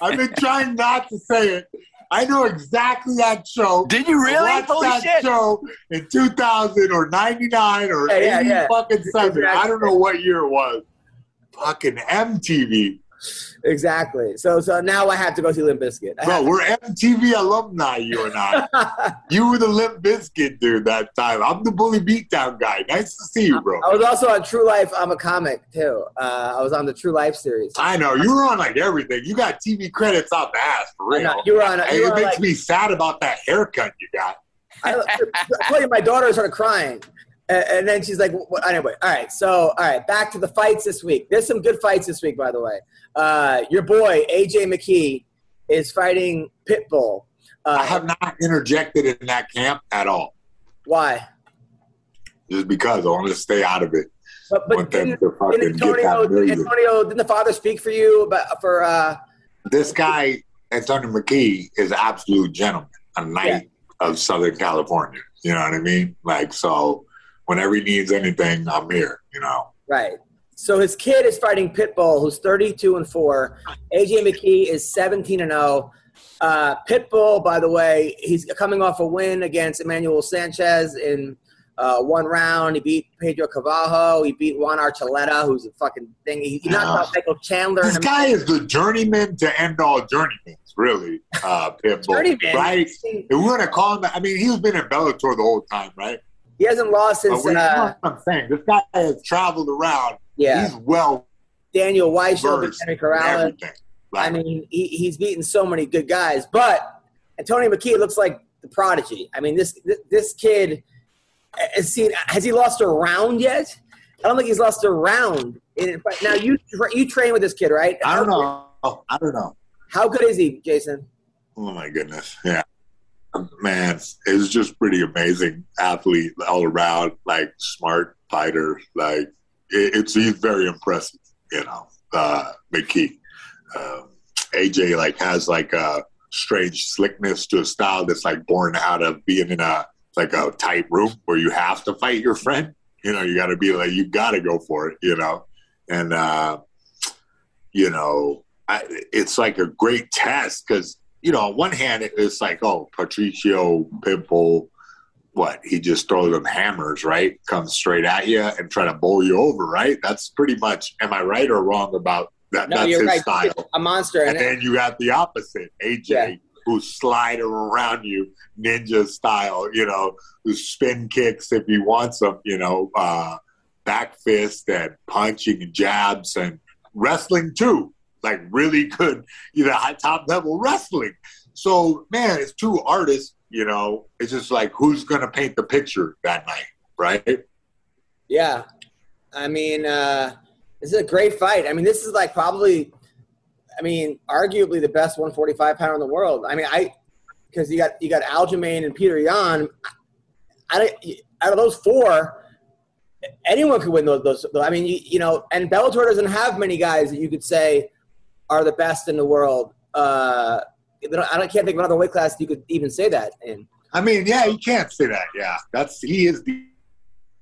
I've been trying not to say it. I know exactly that show. Did you really? I watched Holy that shit! show in 2000 or 99 or Yeah, yeah, 80 yeah. fucking seven. I don't know what year it was. Fucking MTV. Exactly. So so now I have to go see Limp Bizkit. I Bro, we're MTV alumni, you and I. you were the Limp Bizkit dude that time. I'm the Bully Beatdown guy. Nice to see you, bro. I was also on True Life. I'm a comic too. Uh, I was on the True Life series. I know you were on like everything. You got TV credits out the ass for real. know. You were on. Hey, You were it on makes like, me sad about that haircut you got. I, I tell you, my daughter started crying. And, and then she's like, what, anyway, all right. So, all right, back to the fights this week. There's some good fights this week, by the way. Uh, your boy, AJ McKee, is fighting Pitbull. Uh, I have not interjected in that camp at all, why? just because I want to stay out of it. But, but didn't, didn't Antonio. Antonio, didn't the father speak for you about, for, uh, This guy, Antonio McKee, is an absolute gentleman, a knight of Southern California. You know what I mean? Like, so whenever he needs anything, I'm here, you know? Right. So his kid is fighting Pitbull, who's 32 and 4. AJ McKee is 17 and 0. Uh, Pitbull, by the way, he's coming off a win against Emmanuel Sanchez in uh, one round. He beat Pedro Carvalho. He beat Juan Archuleta, who's a fucking thing. He, he knocked out Michael Chandler. This guy is the journeyman to end all journeymans, really, uh, Pitbull. Journeyman. Right? If we're going to call him, I mean, he's been in Bellator the whole time, right? He hasn't lost since, we, uh, I'm saying this guy has traveled around. Yeah, He's well Daniel Henry in Corrales. I mean, he, he's beaten so many good guys, but Antonio McKee looks like the prodigy. I mean, this this, kid eh, has seen. Has he lost a round yet? I don't think he's lost a round. In, but now you tra- you train with this kid, right? I don't know. I don't know. How good is he, Jason? Oh my goodness. Yeah. Man, it's just pretty amazing athlete all around, like smart fighter. Like it, it's he's very impressive, you know. Uh McKee. Um, AJ like has like a strange slickness to a style that's like born out of being in a like a tight room where you have to fight your friend. You know, you gotta be like you gotta go for it, you know. And uh you know, I, it's like a great test because you know, on one hand, it's like, oh, Patricio Pitbull, what? He just throws them hammers, right? Comes straight at you and try to bowl you over, right? That's pretty much. Am I right or wrong about that? No, that's you're his right. style. A monster. And then you got the opposite, AJ, Yeah. who's sliding around you, ninja style, you know, who spin kicks if he wants them, you know, uh, back fist and punching and jabs and wrestling too, like really good, you know, high top level wrestling. So, man, it's two artists, you know, it's just like who's going to paint the picture that night, right? Yeah. I mean, uh, this is a great fight. I mean, this is like probably, I mean, arguably the best 145 pounder in the world. I mean, I, because you got you got Aljamain and Peter Yan. I, don't- out of those four, anyone could win those. those I mean, you, you know, and Bellator doesn't have many guys that you could say are the best in the world. Uh, I don't, can't think of another weight class you could even say that in. I mean, yeah, you can't say that. Yeah, that's he is the,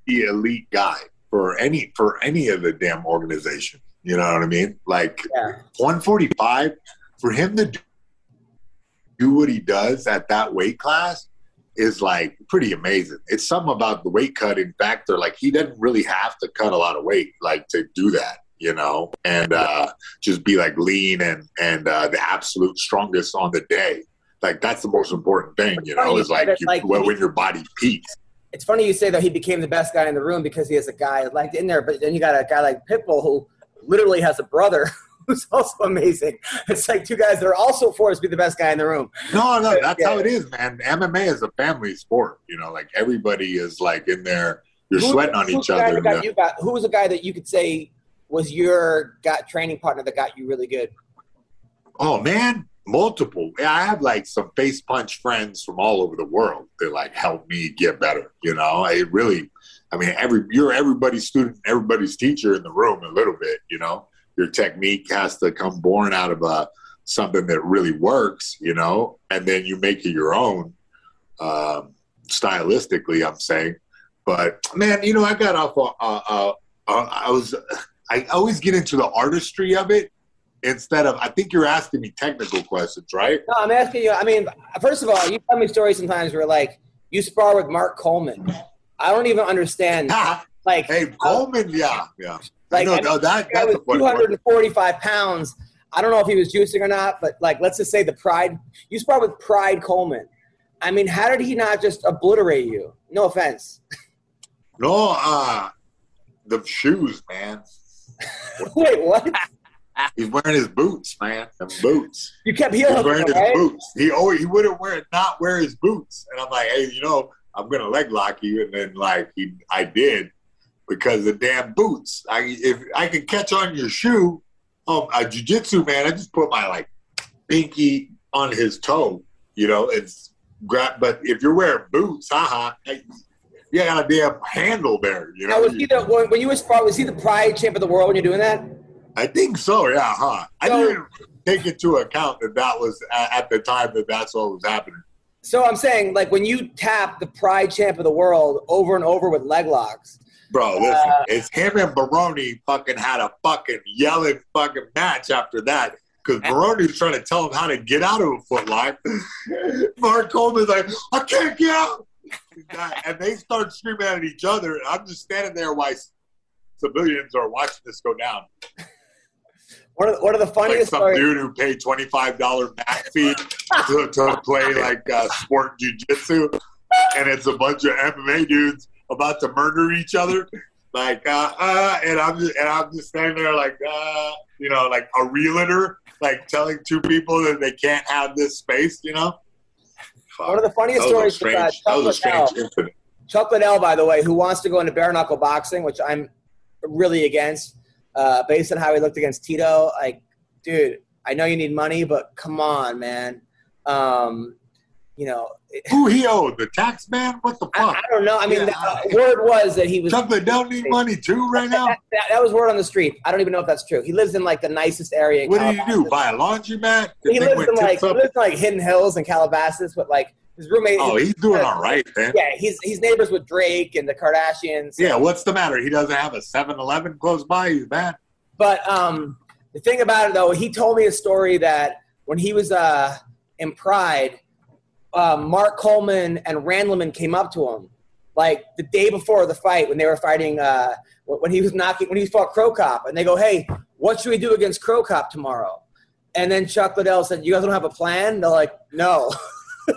the elite guy for any for any of the damn organization. You know what I mean? Like Yeah. 145 for him to do- do what he does at that weight class is like pretty amazing. It's something about the weight cutting factor. Like he doesn't really have to cut a lot of weight like to do that, you know, and uh, just be like lean and and uh, the absolute strongest on the day. Like that's the most important thing, you know, is like, you, like, when your body peaks. it's funny you say that he became the best guy in the room because he has a guy like in there, but then you got a guy like Pitbull who literally has a brother who's also amazing. It's like two guys that are also forced to be the best guy in the room. No, no, that's Yeah. how it is, man. MMA is a family sport. You know, like everybody is like in there. You're Who- sweating on each other. that got got, who was a guy that you could say was your got training partner that got you really good? Oh man, multiple. I have like some face punch friends from all over the world. They like help me get better. You know, it really I mean, every you're everybody's student, everybody's teacher in the room a little bit. You know, your technique has to come born out of uh, something that really works. You know, and then you make it your own. Um, stylistically, I'm saying, but man, you know, I got off. Uh, uh, uh, I was. I always get into the artistry of it instead of. I think you're asking me technical questions, right? No, I'm asking you. I mean, first of all, you tell me stories sometimes where like you spar with Mark Coleman. I don't even understand. Like, hey, Coleman, yeah, yeah. Like, know, I mean, no, that, that's was a funny one. 245 pounds. I don't know if he was juicing or not, but like, let's just say the Pride. You spar with Pride Coleman. I mean, how did he not just obliterate you? No offense. No, uh, the shoes, man. Wait, what? He's wearing his boots, man. Them boots. You kept heel He's wearing him, his right? boots. He always he wouldn't wear not wear his boots, and I'm like, hey, you know, I'm gonna leg lock you, and then like he, I did because the damn boots. I if I can catch on your shoe, um, a jujitsu man, I just put my like pinky on his toe, you know, it's grab. But if you're wearing boots, haha, I- you got a damn handle there, you Now, know. was he the when, you was? Was he the Pride champ of the world when you're doing that? I think so, yeah, huh? I So- didn't take into account that that was at the time that that's what was happening. So I'm saying, like, when you tap the Pride champ of the world over and over with leg locks, Bro, listen, Uh, it's him and Baroni fucking had a fucking yelling fucking match after that. Because Baroni was trying to tell him how to get out of a foot lock. Mark Coleman's like, I can't get out. And they start screaming at each other. And I'm just standing there while civilians are watching this go down. of the, one of the Like funniest some stories. dude who paid $25 back fee to, to play like uh, sport jujitsu. And it's a bunch of MMA dudes about to murder each other. Like, uh, uh, and I'm just, and I'm just standing there like, uh, you know, like a realtor, like telling two people that they can't have this space, you know? One of the funniest stories strange, uh, was a Chuck strange Liddell. Chuck Liddell, by the way, who wants to go into bare knuckle boxing, which I'm really against, uh, based on how he looked against Tito. Like, dude, I know you need money, but come on, man. Um, you know, Who he owed? The tax man? What the fuck? I don't know. I mean, Yeah. the word was that he was. something don't need money too right now? That, that, that was word on the street. I don't even know if that's true. He lives in like the nicest area. What did he Calabasas. do? Buy a laundromat? He lives in like he lives in like Hidden Hills and Calabasas, but like his roommate. Oh, he's doing all right, man. Yeah, he's he's neighbors with Drake and the Kardashians. Yeah, what's the matter? He doesn't have a 7-Eleven close by. He's bad. But um, the thing about it though, he told me a story that when he was uh, in Pride, uh, Mark Coleman and Randleman came up to him like the day before the fight when they were fighting uh, when he was knocking when he fought Cro Cop, and they go, "Hey, what should we do against Cro Cop tomorrow?" And then Chuck Liddell said, "You guys don't have a plan?" They're like, "No."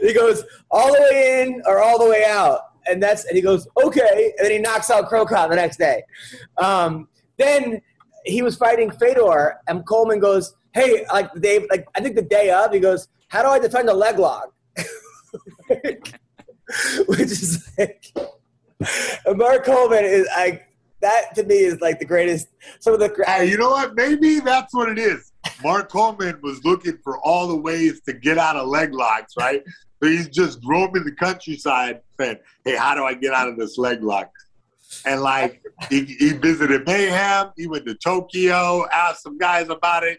he goes all the way in or all the way out, and that's and he goes okay, and then he knocks out Cro Cop the next day. Um, then he was fighting Fedor, and Coleman goes, "Hey, like day, like I think the day of, he goes, how do I defend the leg lock?" Which is like, Mark Coleman is like that to me is like the greatest. Some of the Hey, you know what? Maybe that's what it is. Mark Coleman was looking for all the ways to get out of leg locks, right? So he's just roaming the countryside saying, hey, how do I get out of this leg lock? And like, he, he visited Mayhem. He went to Tokyo, asked some guys about it.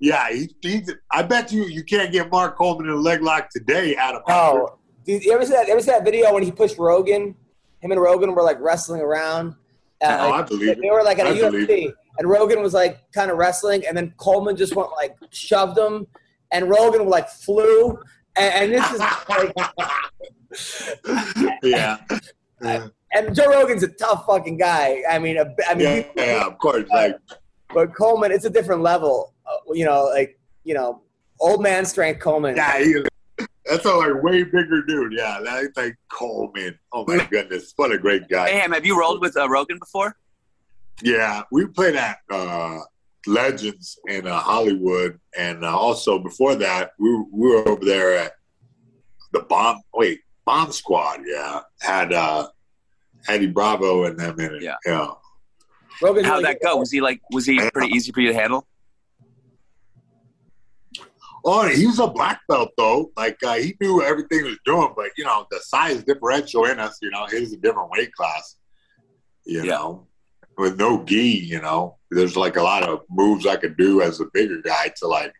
Yeah, he, he's, I bet you you can't get Mark Coleman in a leg lock today out of Oh, dude, you ever see that? Ever see that video when he pushed Rogan? Him and Rogan were like wrestling around. Uh, I like, believe it. They were like at a I believe UFC, and Rogan was like kind of wrestling, and then Coleman just went like shoved him, and Rogan like flew, and, and this is like, yeah. Yeah, and Joe Rogan's a tough fucking guy. I mean, a, I mean, yeah, he- yeah, of course. Like, but Coleman, it's a different level. Uh, you know, like you know, old man strength Coleman. Yeah, he, that's a like way bigger dude. Yeah, that's like Coleman. Oh my goodness, what a great guy. Hey, Ham, have you rolled with uh, Rogan before? Yeah, we played at uh, Legends in uh, Hollywood, and uh, also before that, we, we were over there at the bomb. Wait, Bomb Squad. Yeah, had uh, Eddie Bravo and them in it. Yeah. yeah. Rogan's How'd that go? Was he like was he pretty easy for you to handle? Oh, he was a black belt though. Like uh, he knew everything he was doing, but you know the size differential in us. You know, he's a different weight class. You Yeah. know, with no gi. You know, there's like a lot of moves I could do as a bigger guy to like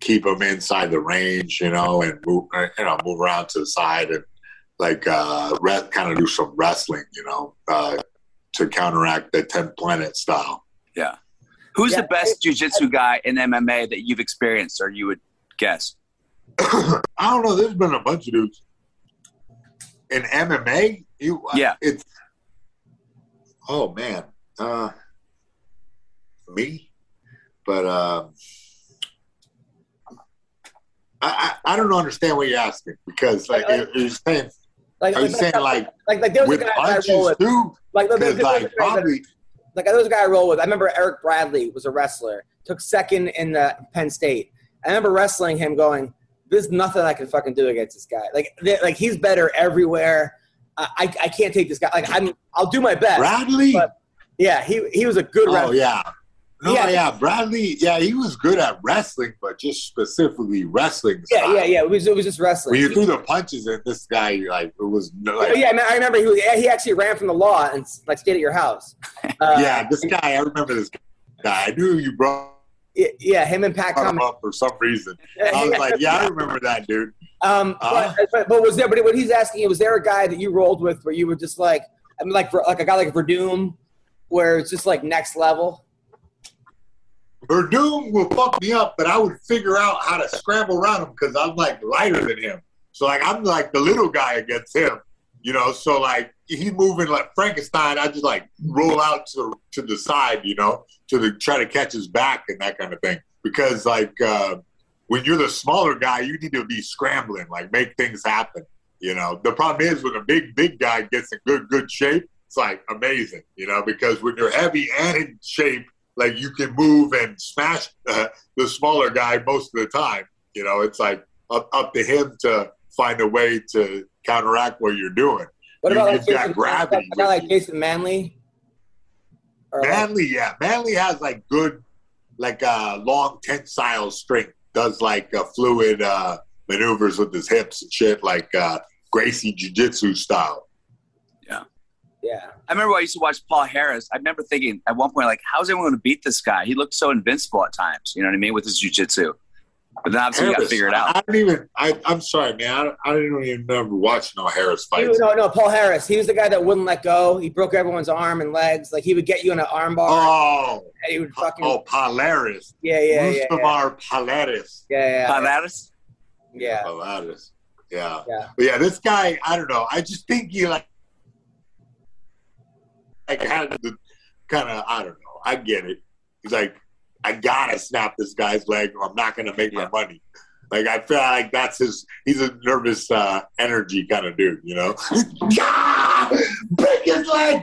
keep him inside the range. You know, and move. uh, You know, move around to the side and like uh, re- kind of do some wrestling. You know, uh, to counteract the Ten Planet style. Yeah. Who's Yeah. the best jujitsu guy in MMA that you've experienced, or you would guess? I don't know. There's been a bunch of dudes in MMA. You, Yeah. it's oh man, uh, me, but um, I, I I don't understand what you're asking because like Like- you're saying Like, are you like, saying like like, like there was a guy I roll with. too? Like, there, there, Because there was a like guy that- like there was a guy I roll with. I remember Eric Bradley was a wrestler, took second in the Penn State. I remember wrestling him, going, "There's nothing I can fucking do against this guy. Like, like he's better everywhere. I, I, I can't take this guy. Like, I'm, I'll do my best. Bradley. Yeah, he, he was a good Wrestler. oh wrestler. yeah. No, Yeah. yeah. Bradley, yeah, he was good at wrestling, but just specifically wrestling. Yeah, style. yeah, yeah. It was, it was just wrestling. When you threw the punches at this guy, like it was no, like, Oh, yeah, I remember he was, he actually ran from the law and like stayed at your house. Uh, yeah, this guy. I remember this guy. I knew you brought yeah, him and Pat him Cummings. up for some reason. I was like, yeah, I remember that dude. Um, Uh. but, but, but was there? But what he's asking you was there a guy that you rolled with where you were just like, I mean, like for like a guy like Werdum, where it's just like next level. Werdum will fuck me up, but I would figure out how to scramble around him because I'm like lighter than him. So like I'm like the little guy against him, you know. So like he's moving like Frankenstein. I just like roll out to to the side, you know, to the try to catch his back and that kind of thing. Because like uh, when you're the smaller guy, you need to be scrambling, like make things happen. You know, the problem is when a big big guy gets in good good shape, it's like amazing, you know, because when you're heavy and in shape, like you can move and smash the smaller guy most of the time. You know, it's like up, up to him to find a way to counteract what you're doing. What about like you've got Jason, gravity a like. Jason Manley? Or like- yeah, Manley has like good, like uh, long tensile strength. Does like uh, fluid uh, maneuvers with his hips and shit, like uh, Gracie Jiu-Jitsu style. yeah, yeah. I remember I used to watch Palhares. I remember thinking at one point, like, how's anyone going to beat this guy? He looked so invincible at times. You know what I mean with his jujitsu. But then obviously you got to figure it I, out. I don't even. I, I'm sorry, man. I, I didn't even remember watching no Harris He fights. was- no, no, Palhares. He was the guy that wouldn't let go. He broke everyone's arm and legs. Like he would get you in an armbar, Oh, and he would fucking oh, Palhares. yeah, yeah, yeah, yeah, Palhares. yeah, yeah, Bob Addis? yeah. Palhares. Yeah. Yeah. But yeah, this guy, I don't know. I just think he like, like had the kind of, I don't know. I get it. He's like, I gotta snap this guy's leg or I'm not gonna make Yeah. my money. Like I feel like that's his. He's a nervous uh, energy kind of dude, you know. Ah! Break his leg.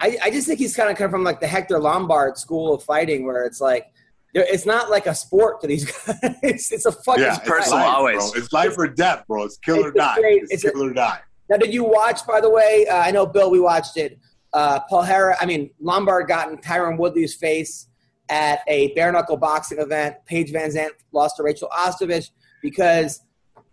I, I just think he's kind of come from like the Hector Lombard school of fighting, where it's like it's not like a sport to these guys. it's, it's a fucking Yeah, fight. personal. life, always. Bro. It's life or death, bro. It's kill or It's a die. great- It's, it's a- kill or die. Now, did you watch? By the way, uh, I know Bill. We watched it. Uh, Paul Hara, I mean Lombard got in Tyron Woodley's face at a bare knuckle boxing event. Paige Van Zant lost to Rachel Ostovich because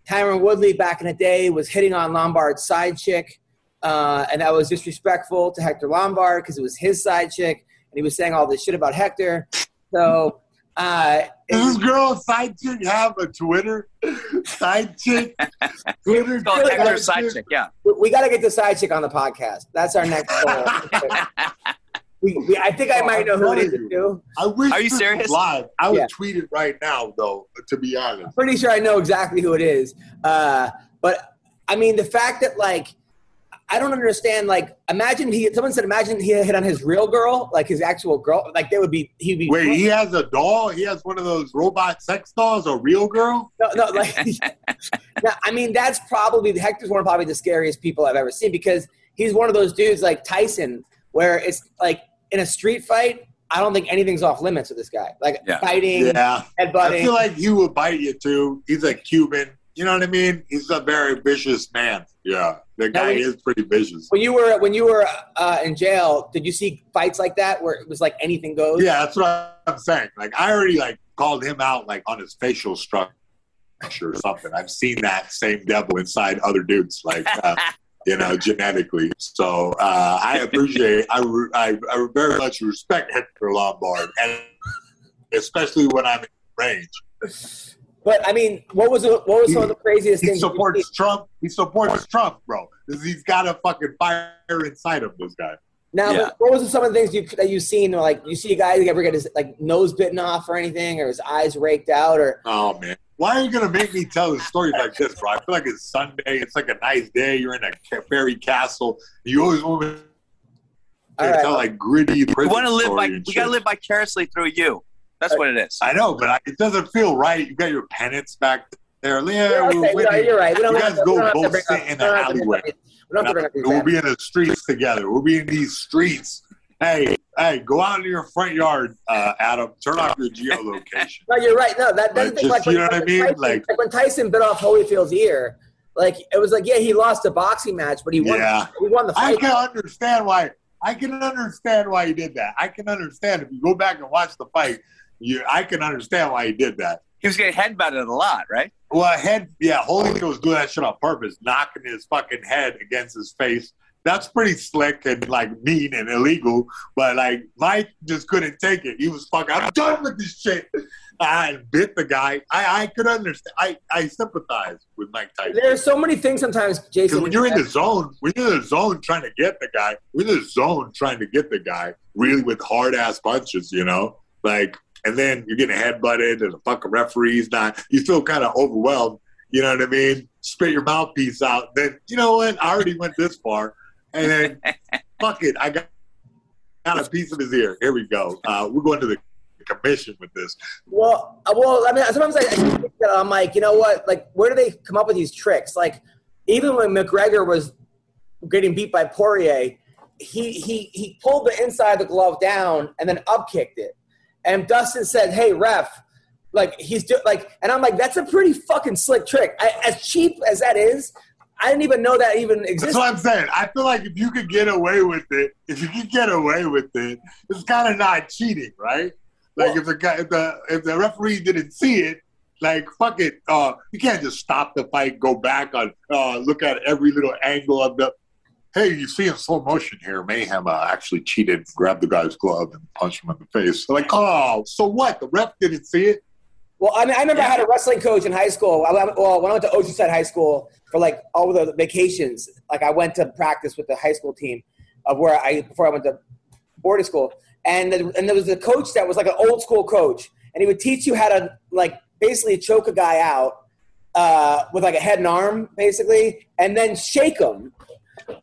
Tyron Woodley back in the day was hitting on Lombard's side chick, uh, and that was disrespectful to Hector Lombard because it was his side chick, and he was saying all this shit about Hector. So. Uh, Does this girl side chick have a Twitter? Side chick? Twitter? Oh, Hector's side side chick? chick, yeah. we, we got to get the side chick on the podcast. That's our next goal. we, we, I think I Oh, might know who it telling is you. too. I wish Are you serious? live. I would Yeah. tweet it right now, though, to be honest. I'm Pretty sure I know exactly who it is. Uh, but I mean, the fact that like I don't understand. Like, imagine he. Someone said, imagine he hit on his real girl, like his actual girl. Like, they would be. He'd be. Wait, he has a doll? He has one of those robot sex dolls, a real girl? No, no, like, no, I mean, that's probably Hector's one of probably the scariest people I've ever seen because he's one of those dudes like Tyson, where it's like in a street fight, I don't think anything's off limits with this guy. Like Yeah. fighting, Yeah. I feel like he would bite you, too. He's a Cuban. You know what I mean? He's a very vicious man. Yeah. The Now, guy when- is pretty vicious. when you were when you were uh, in jail, did you see fights like that where it was like anything goes? Yeah, that's what I'm saying. Like, I already, like, called him out, like, on his facial structure. or something. I've seen that same devil inside other dudes, like uh, you know, genetically. So uh, I appreciate, I, re- I I very much respect Hector Lombard, and especially when I'm in range. But I mean, what was the, what was some of the craziest He things? you've supports seen? Trump. He supports Trump, bro. 'Cause He's got a fucking fire inside of This guy. Now, Yeah. what was some of the things you that you've seen? Like, you see a guy ever get his like nose bitten off or anything, or his eyes raked out, or Oh man, why are you gonna make me tell a story like this, bro? I feel like it's Sunday. It's like a nice day. You're in a fairy castle. You always want me to right. tell like gritty We want to live by. We got to live vicariously through you. That's what it is. I know, but I, it doesn't feel right. You got your penance back there. Yeah, Yeah, we're okay, you. You're right. We don't You guys to, go both sit up- in the to alleyway. up these- We don't have to bring up these We'll be in the streets together. We'll be in these streets. Hey, hey, go out into your front yard, uh, Adam. Turn off your geolocation. No, you're right. No, that, that's Like, the Like, you know what I when mean? Tyson, Like- when Tyson bit off Holyfield's ear, like it was like, yeah, he lost a boxing match, but he won. Yeah. He won the fight. I can understand why. I can understand why he did that. I can understand if you go back and watch the fight. You, I can understand why he did that. He was getting headbutted a lot, right? Well, head, yeah, Holyfield was doing that shit on purpose, knocking his fucking head against his face. That's pretty slick and like mean and illegal. But like Mike just couldn't take it. He was fucking. I'm done with this shit. I bit the guy. I I could understand. I I sympathize with Mike Tyson. There's so many things sometimes, Jason. when you're in the zone, when you're in the zone trying to get the guy, we're in the zone trying to get the guy really with hard ass punches, you know? Like, and then you're getting headbutted and the fucking referee's not, you feel kind of overwhelmed, you know what I mean? Spit your mouthpiece out. Then, you know what? I already went this far. And then, fuck it. I got, got a piece of his ear. Here we go. Uh, we're going to the commission with this. Well, uh, well, I mean, sometimes I, I I'm like, you know what? Like, where do they come up with these tricks? Like, even when McGregor was getting beat by Poirier, he he he pulled the inside of the glove down and then up kicked it. And Dustin said, "Hey, ref." Like he's do- like, and I'm like, that's a pretty fucking slick trick. I, as cheap as that is, I didn't even know that even existed. That's what I'm saying. I feel like if you could get away with it, if you could get away with it, it's kind of not cheating, right? Like Well- if the guy, if the if the referee didn't see it, like fuck it, uh, you can't just stop the fight, go back on, uh, look at every little angle of the. Hey, you see in slow motion here, Mayhem uh, actually cheated, grabbed the guy's glove and punched him in the face. Like, oh, so what? The ref didn't see it. Well, I mean, I remember I had a wrestling coach in high school. I, well, when I went to Oceanside High School for like all the vacations, like I went to practice with the high school team of where I before I went to boarding school, and the, and there was a coach that was like an old school coach, and he would teach you how to like basically choke a guy out uh, with like a head and arm, basically, and then shake him,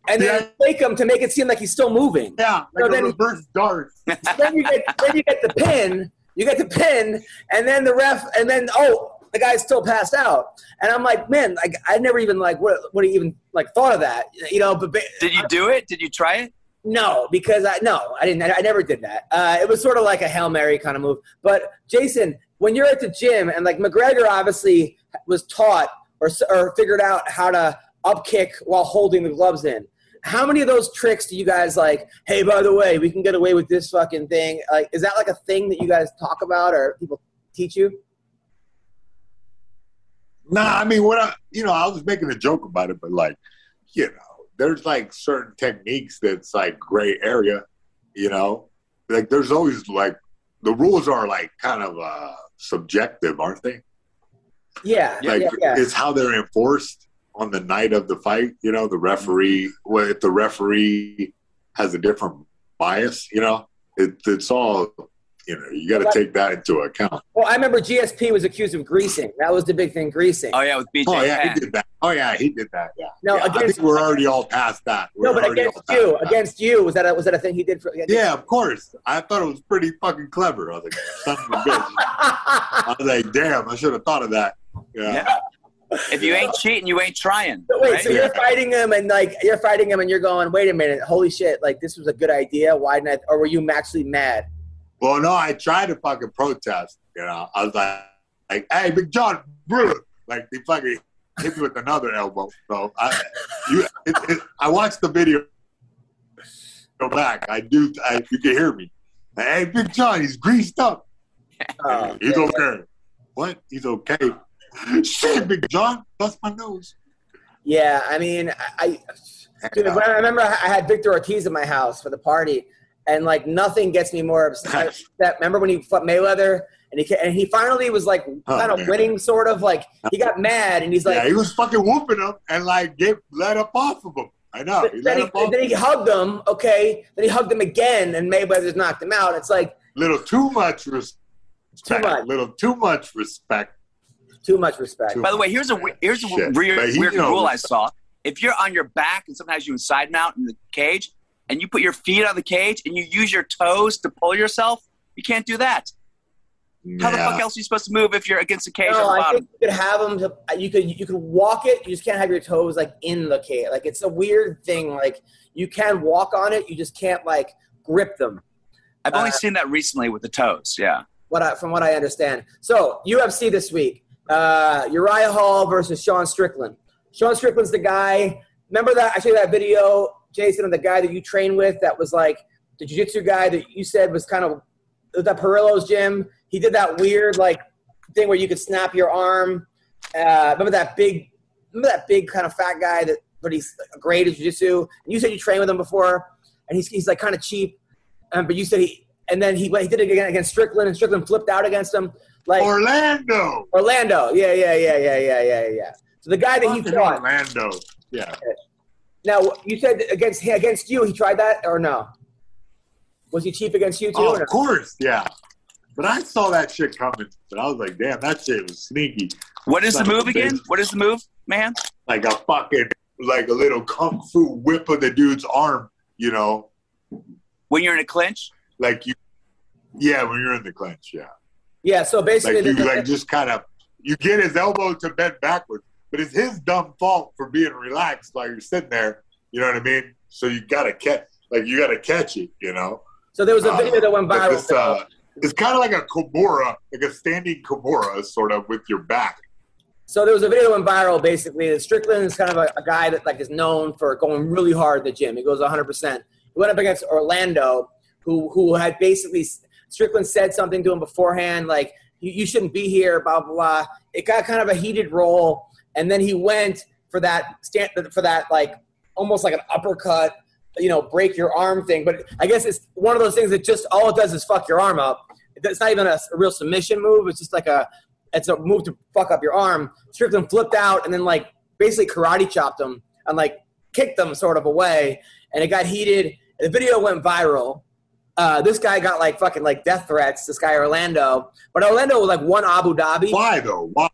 and then shake him to make it seem like he's still moving. Yeah, So like a then- reverse dart. then you get then you get the pin, you get the pin, and then the ref, and then oh, the guy's still passed out, and I'm like, man, like I never even like what what even like thought of that, you know? But Did you do it? Did you try it? no, because I no, I didn't. I never did that. Uh, it was sort of like a hail mary kind of move. But Jason, when you're at the gym and like McGregor obviously was taught or or figured out how to up kick while holding the gloves in. How many of those tricks do you guys like? Hey, by the way, we can get away with this fucking thing. Like, is that like a thing that you guys talk about or people teach you? Nah, I mean, what I, you know, I was making a joke about it, but like, you know, there's like certain techniques that's like gray area, you know, like there's always like the rules are like kind of uh subjective, aren't they? Yeah, Like yeah, yeah. it's how they're enforced on the night of the fight. You know, the referee. Well, if the referee has a different bias, you know, it, it's all. You know, you got to take that into account. Well, I remember GSP was accused of greasing. That was the big thing, greasing. Oh yeah, with BJ Oh yeah, Penn. he did that. Oh yeah, he did that. Yeah. No, Yeah, I against- think we're already all past that. We're no, but against you, that. against you, was that a, was that a thing he did for? Yeah, of course. I thought it was pretty fucking clever. I was like, son of a bitch. I was like, damn, I should have thought of that. Yeah. Yeah. If you ain't cheating, you ain't trying. So wait, right? so you're fighting him and like you're fighting him and you're going, wait a minute, holy shit, like this was a good idea. Why didn't I? Or were you actually mad? Well, no, I tried to fucking protest. You know, I was like, like, hey, Big John, bro. like they fucking hit me with another elbow. So I, you, it, it, I watched the video. Go back. I do. I, you can hear me. Hey, Big John, he's greased up. Oh, He's yeah. okay. What? He's okay. Shit, Big John, bust my nose. Yeah, I mean, I, dude, I remember I had Victor Ortiz at my house for the party, and like nothing gets me more upset. Remember when he fought Mayweather, and he and he finally was like Oh, kind of man. winning, sort of like he got mad, and he's like, yeah, he was fucking whooping him and like get let up off of him. I know. He then, he, then he hugged him, okay, then he hugged him again, and Mayweather just knocked him out. It's like little too much respect. Too much. Little too much respect. Too much respect. Too By the way, here's a we- here's a Shit. weird, But weird knows. rule I saw. If you're on your back and sometimes you side mount in the cage, and you put your feet on the cage and you use your toes to pull yourself, you can't do that. How the fuck else are you supposed to move if you're against the cage No, the I think you could have them. To, you could you could walk it. You just can't have your toes like in the cage. Like it's a weird thing. Like you can walk on it. You just can't like grip them. I've only uh, seen that recently with the toes. Yeah. What I, from what I understand. So UFC this week: uh, Uriah Hall versus Sean Strickland. Sean Strickland's the guy. Remember that I showed you that video, Jason, of the guy that you train with. That was like the jiu-jitsu guy that you said was kind of was that Parillo's gym. He did that weird like thing where you could snap your arm. Uh, remember that big, remember that big kind of fat guy that, but he's great at jiu-jitsu. And you said you trained with him before, and he's he's like kind of cheap. Um, but you said he, and then he he did it again against Strickland, and Strickland flipped out against him. Like Orlando. Orlando, yeah, yeah, yeah, yeah, yeah, yeah, yeah. So the guy that he fought. Orlando. Yeah. Now you said against against you, he tried that or no? Was he cheap against you too? Oh, or no? of course. Yeah. But I saw that shit coming. But I was like, damn, that shit was sneaky. What is the Son of a move again? bitch. What is the move, man? Like a fucking, like a little kung fu whip of the dude's arm, you know? When you're in a clinch? Like you, yeah, when you're in the clinch, yeah. Yeah. So basically, Like you, like just kind of, you get his elbow to bend backwards, but it's his dumb fault for being relaxed while you're sitting there. You know what I mean? So you gotta catch, like you gotta catch it, you know? so there was a Uh, video that went viral. this, uh, it's kind of like a kimura, like a standing kimura, sort of with your back. So there was a video that went viral. Basically, Strickland is kind of a, a guy that like is known for going really hard at the gym. He goes 100. percent He went up against Orlando, who who had basically Strickland said something to him beforehand, like you, you shouldn't be here, blah blah blah. It got kind of a heated roll, and then he went for that stand for that like almost like an uppercut, you know, break your arm thing. But I guess it's one of those things that just all it does is fuck your arm up. It's not even a, a real submission move. It's just like a it's a move to fuck up your arm. Strickland flipped out and then like basically karate chopped him and like kicked them sort of away, and it got heated. The video went viral. Uh, this guy got like fucking like death threats. This guy Orlando, but Orlando was like one Abu Dhabi. Why though? Why?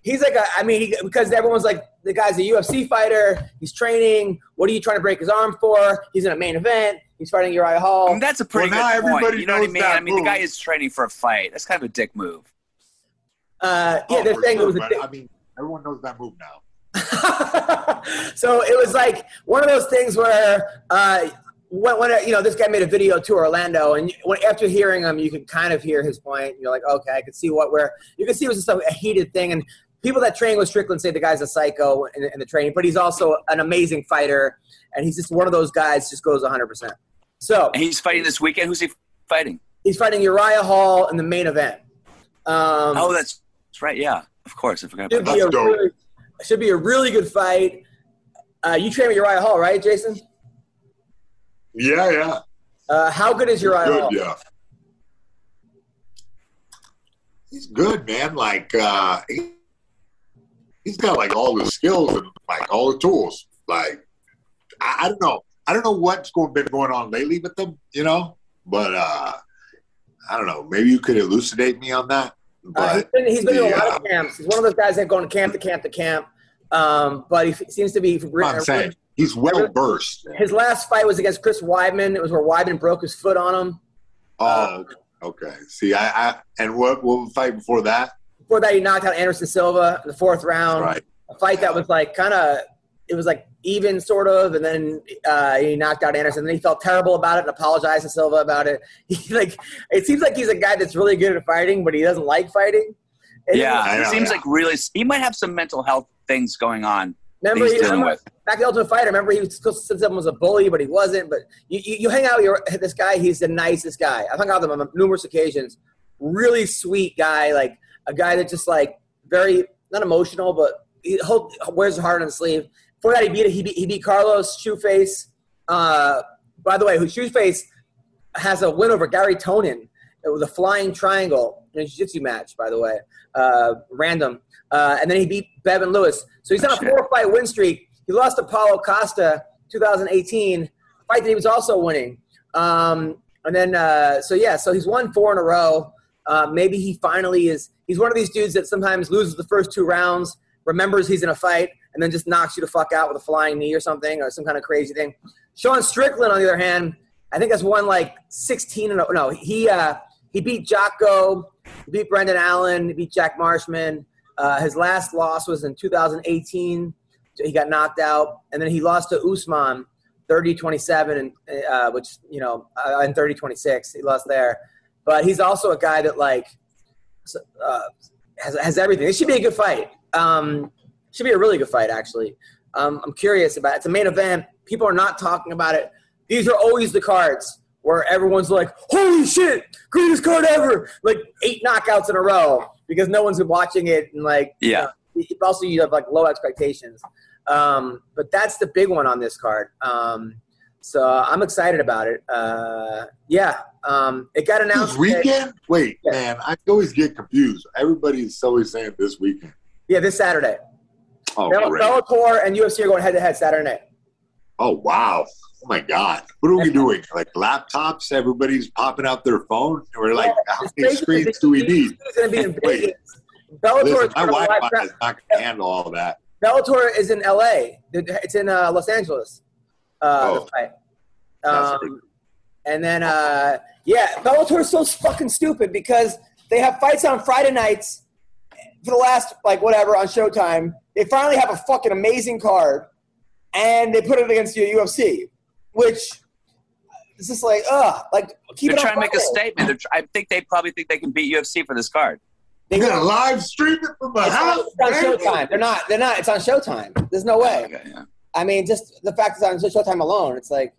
He's like a, I mean, he, because everyone's like the guy's a UFC fighter. He's training. What are you trying to break his arm for? He's in a main event. He's fighting Uriah Hall. I mean, that's a pretty Well, now good point. everybody You know what I knows mean? that I mean, the guy is training for a fight. That's kind of a dick move. uh, yeah, Oh, they're for saying it was a dick- I mean, everyone knows that move now. so it was like one of those things where uh, when, when you know this guy made a video to Orlando, and when, after hearing him, you could kind of hear his point. You're like, okay, I could see what where you can see it was just a, a heated thing, and people that train with Strickland say the guy's a psycho in, in the training, but he's also an amazing fighter, and he's just one of those guys just goes 100. percent So And he's fighting this weekend. Who's he fighting? he's fighting Uriah Hall in the main event. Um, Oh, that's, that's right. Yeah, of course. I forgot should about be, that. a dope. really, should be a really good fight. Uh, you train with Uriah Hall, right, Jason? Yeah, yeah. Uh, how good is your Hall? Good, yeah. He's good, man. Like uh he, he's got like all the skills and like all the tools. Like I, I don't know. I don't know what's going been going on lately with them, you know. But uh I don't know. Maybe you could elucidate me on that. Uh, he's But been, he's been in a lot of camps. He's one of those guys that go to camp to camp to camp. Um, but he f- seems to be. I'm saying he's well versed. His last fight was against Chris Weidman. It was where Weidman broke his foot on him. Oh, okay. See, I, I and what what fight before that? Before that, he knocked out Anderson Silva in the fourth round. Right. A fight that was like kind of, it was like even sort of, and then uh, he knocked out Anderson. Then he felt terrible about it and apologized to Silva about it. He like, it seems like he's a guy that's really good at fighting, but he doesn't like fighting. And Yeah, I he know, seems yeah. like really. He might have some mental health things going on. Remember, he's dealing remember with. back in the Ultimate Fighter. Remember, he to someone was a bully, but he wasn't. But you, you, you hang out with this guy. He's the nicest guy. I've hung out with him on numerous occasions. Really sweet guy, like a guy that just like very not emotional, but he hope, wears his heart on his sleeve. Before that, he beat he beat, he beat Carlos Shoeface. Uh, by the way, who Shoeface has a win over Gary Tonon. It was a flying triangle in a jiu-jitsu match, by the way, uh, random. Uh, and then he beat Bevon Lewis. So he's on a four-fight win streak. He lost to Paulo Costa 2018, fight that he was also winning. Um, and then, uh, so yeah, so he's won four in a row. Uh, maybe he finally is. He's one of these dudes that sometimes loses the first two rounds, remembers he's in a fight, and then just knocks you the fuck out with a flying knee or something, or some kind of crazy thing. Sean Strickland, on the other hand, I think has won like 16 and no, he uh, he beat Jotko, he beat Brendan Allen, he beat Jack Marshman. Uh, his last loss was in 2018. He got knocked out, and then he lost to Usman 30-27, and uh, which you know, uh, in 30-26, he lost there. But he's also a guy that like uh, has has everything. It should be a good fight. Um, should be a really good fight, actually. Um, I'm curious about it. It's a main event. People are not talking about it. These are always the cards where everyone's like, "Holy shit, greatest card ever!" Like eight knockouts in a row because no one's been watching it, and like, you Yeah. know, also you have like low expectations. Um, but that's the big one on this card. Um, so I'm excited about it. Uh, yeah, um, it got announced. today. weekend? Wait, Yeah. man, I always get confused. Everybody's always saying this weekend. Yeah, this Saturday. Oh, Bell- great. Bellator and UFC are going head to head Saturday night. oh wow. Oh my God. What are we doing? Like laptops? Everybody's popping out their phone? And we're like, how many screens do we need? Going to be in Wait. Bellator Listen, is my part of the live Wi-Fi is not going to handle all that. Bellator is in LA. It's in uh, Los Angeles. Uh, Oh. Um, and then, uh, yeah, Bellator is so fucking stupid because they have fights on Friday nights for the last, like, whatever, on Showtime. They finally have a fucking amazing card, and they put it against the UFC, which is just like, ugh. Like, keep They're it trying to make a statement. They're tr- I think they probably think they can beat UFC for this card. They You're going to live stream it from my It's house? on, it's on? Showtime. They're not. They're not. It's on Showtime. There's no way. Okay, yeah. I mean, just the fact that it's on Showtime alone, it's like,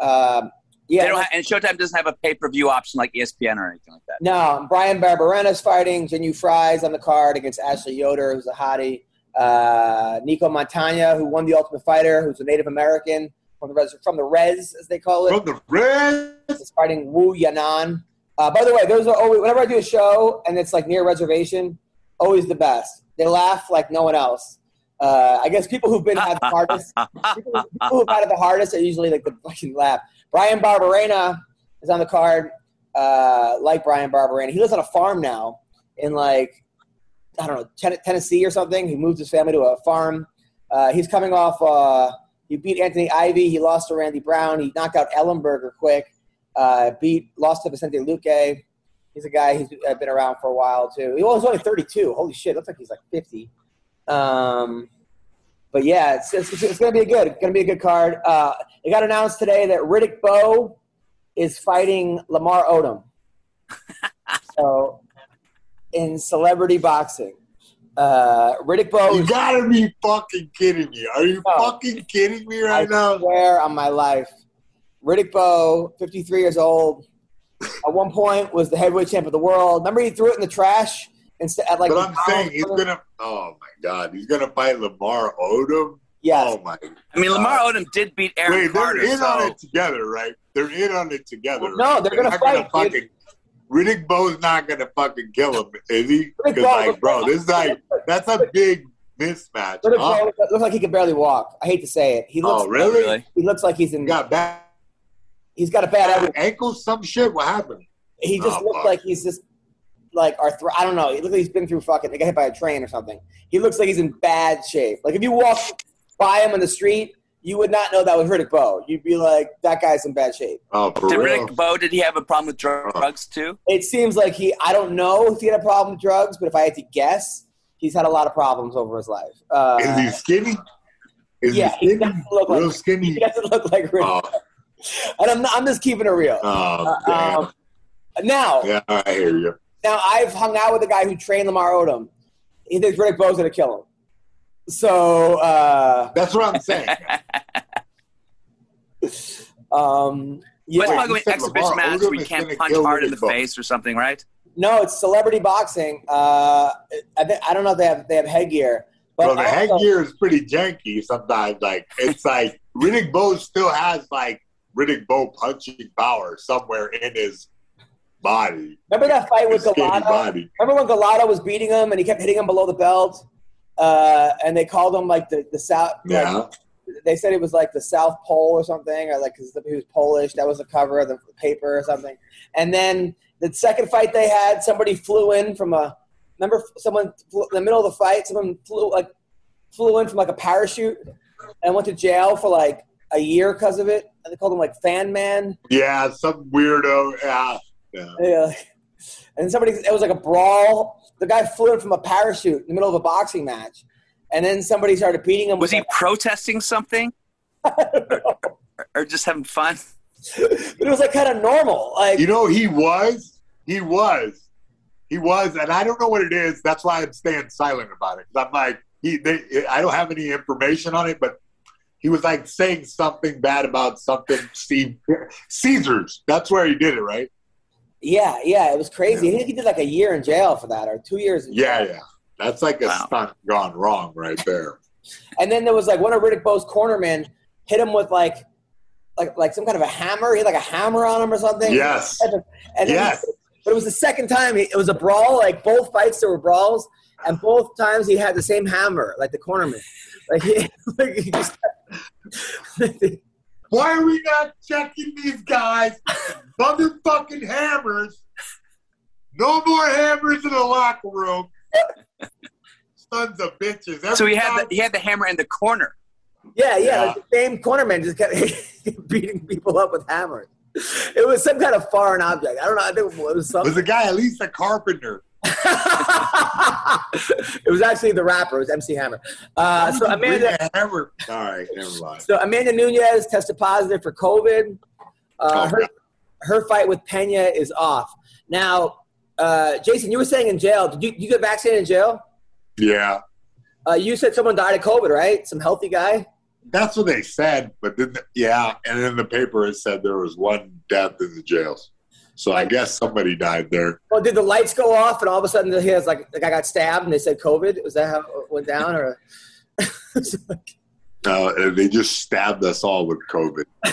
um, yeah. They don't ha- and Showtime doesn't have a pay per view option like ESPN or anything like that. no, Bryan Barberena's fighting. Jinh Yu Frey's on the card against Ashley Yoder, who's a hottie. Uh, Nicco Montaño, who won the Ultimate Fighter, who's a Native American from the res, from the Res, as they call it. From the res. is fighting Wu Yanan. Uh, by the way, those are always whenever I do a show and it's like near reservation, always the best. They laugh like no one else. Uh, I guess people who've been had the hardest, people, people who've had it the hardest are usually like the fucking laugh. Bryan Barberena is on the card. Uh, like Bryan Barberena, he lives on a farm now in like I don't know Ten- Tennessee or something. He moved his family to a farm. Uh, he's coming off. Uh, he beat Anthony Ivy. He lost to Randy Brown. He knocked out Ellenberger quick. Uh, beat lost to Vicente Luque. He's a guy who's uh, been around for a while too. He was only 32. Holy shit, looks like he's like 50. Um, but yeah, it's, it's, it's going to be a good, going to be a good card. Uh, it got announced today that Riddick Bowe is fighting Lamar Odom. so in celebrity boxing, uh, Riddick Bowe. You gotta be fucking kidding me. Are you No. fucking kidding me right I now? swear on my life. Riddick Bowe, 53 years old, at one point was the heavyweight champ of the world. Remember he threw it in the trash instead at like. But I'm McDonald's? saying he's gonna. Oh my god, he's gonna fight Lamar Odom. Yes. Oh my. God. I mean, Lamar Odom did beat Aaron Wait, they're in so on it together, right? They're in on it together. Well, no, right? they're gonna not fight, dude. fucking. Riddick Bowe's not gonna fucking kill him, is he? Because like, bro, this is like that's a big mismatch. Riddick huh? Bowe looks like he can barely walk. I hate to say it. He oh, looks. Oh, really? really? He looks like he's in. He got bad, He's got a bad. bad ankle, some shit. What happened? He just Oh, looks fuck. like he's just like arthro. I don't know. He looks like he's been through fucking. They got hit by a train or something. He looks like he's in bad shape. Like if you walk by him in the street, you would not know that was Riddick Bowe. You'd be like, that guy's in bad shape. Oh, for Did real? Rick Bowe, did he have a problem with drugs too? It seems like he. I don't know if he had a problem with drugs, but if I had to guess, he's had a lot of problems over his life. Uh, is he skinny? Is yeah, he he skinny? doesn't look Real like. He skinny? doesn't look like Riddick. Oh, And I'm, not, I'm just keeping it real. oh damn. Um, now, yeah, I hear you. now I've hung out with a guy who trained Lamar Odom. He thinks Riddick Bowe's gonna kill him. So, uh, That's what I'm saying. um, But it's yeah, probably you exhibition Lamar match Odom where you can't punch hard in the Riddick face or something, right? No, it's celebrity boxing. Uh, I, think, I don't know if they have they have headgear, but Well, the also- headgear is pretty janky sometimes. Like it's like Riddick Bowe still has like Riddick Bowe punching power somewhere in his body. Remember that fight with His skinny Golota? Remember when Golota was beating him and he kept hitting him below the belt? Uh, and they called him like the the south. like, Yeah. they said it was like the South Pole or something, or like 'cause he was Polish. That was the cover of the paper or something. And then the second fight they had, somebody flew in from a. Remember, someone flew, in the middle of the fight, someone flew like flew in from like a parachute and went to jail for like a year because of it. And they called him like Fan Man. Yeah, some weirdo. Yeah. yeah. Yeah. And somebody, it was like a brawl. The guy flew in from a parachute in the middle of a boxing match. And then somebody started beating him. Was with he protesting something? or, or just having fun? but it was like kind of normal. Like, You know, he was. He was. He was, and I don't know what it is. That's why I'm staying silent about it. I'm like, he. They, I don't have any information on it, but he was like saying something bad about something. Steve Caesars. That's where he did it, right? Yeah, yeah, it was crazy. I think he did like a year in jail for that, or two years. In Yeah, jail. yeah. That's like a Wow. stunt gone wrong right there. And then there was like one of Riddick Bowe's cornermen hit him with like, like, like some kind of a hammer. He had like a hammer on him or something. Yes. And then Yes. but it was the second time. He, it was a brawl. Like both fights, there were brawls, and both times he had the same hammer, like the cornerman. Like he, like he just. Why are we not checking these guys? Motherfucking hammers. No more hammers in the locker room. Sons of bitches. Every So he had the, he had the hammer in the corner. Yeah, yeah, Yeah. like the same cornerman just kept beating people up with hammers. It was some kind of foreign object. I don't know. I think it was it was something. the guy at least a carpenter? it was actually the rapper. It was MC Hammer. Uh, so Why would you bring Amanda, hammer. All right, never mind. so Amanda Nunes tested positive for COVID. Uh, Oh, her God. Her fight with Pena is off. Now, uh, Jason, you were saying in jail. Did you, you get vaccinated in jail? Yeah, Uh, you said someone died of COVID, right? Some healthy guy. that's what they said. But then, yeah, and in the paper it said there was one death in the jails. So I guess somebody died there. Well, did the lights go off and all of a sudden he has like the guy got stabbed and they said COVID? Was that how it went down or? Uh, they just stabbed us all with COVID.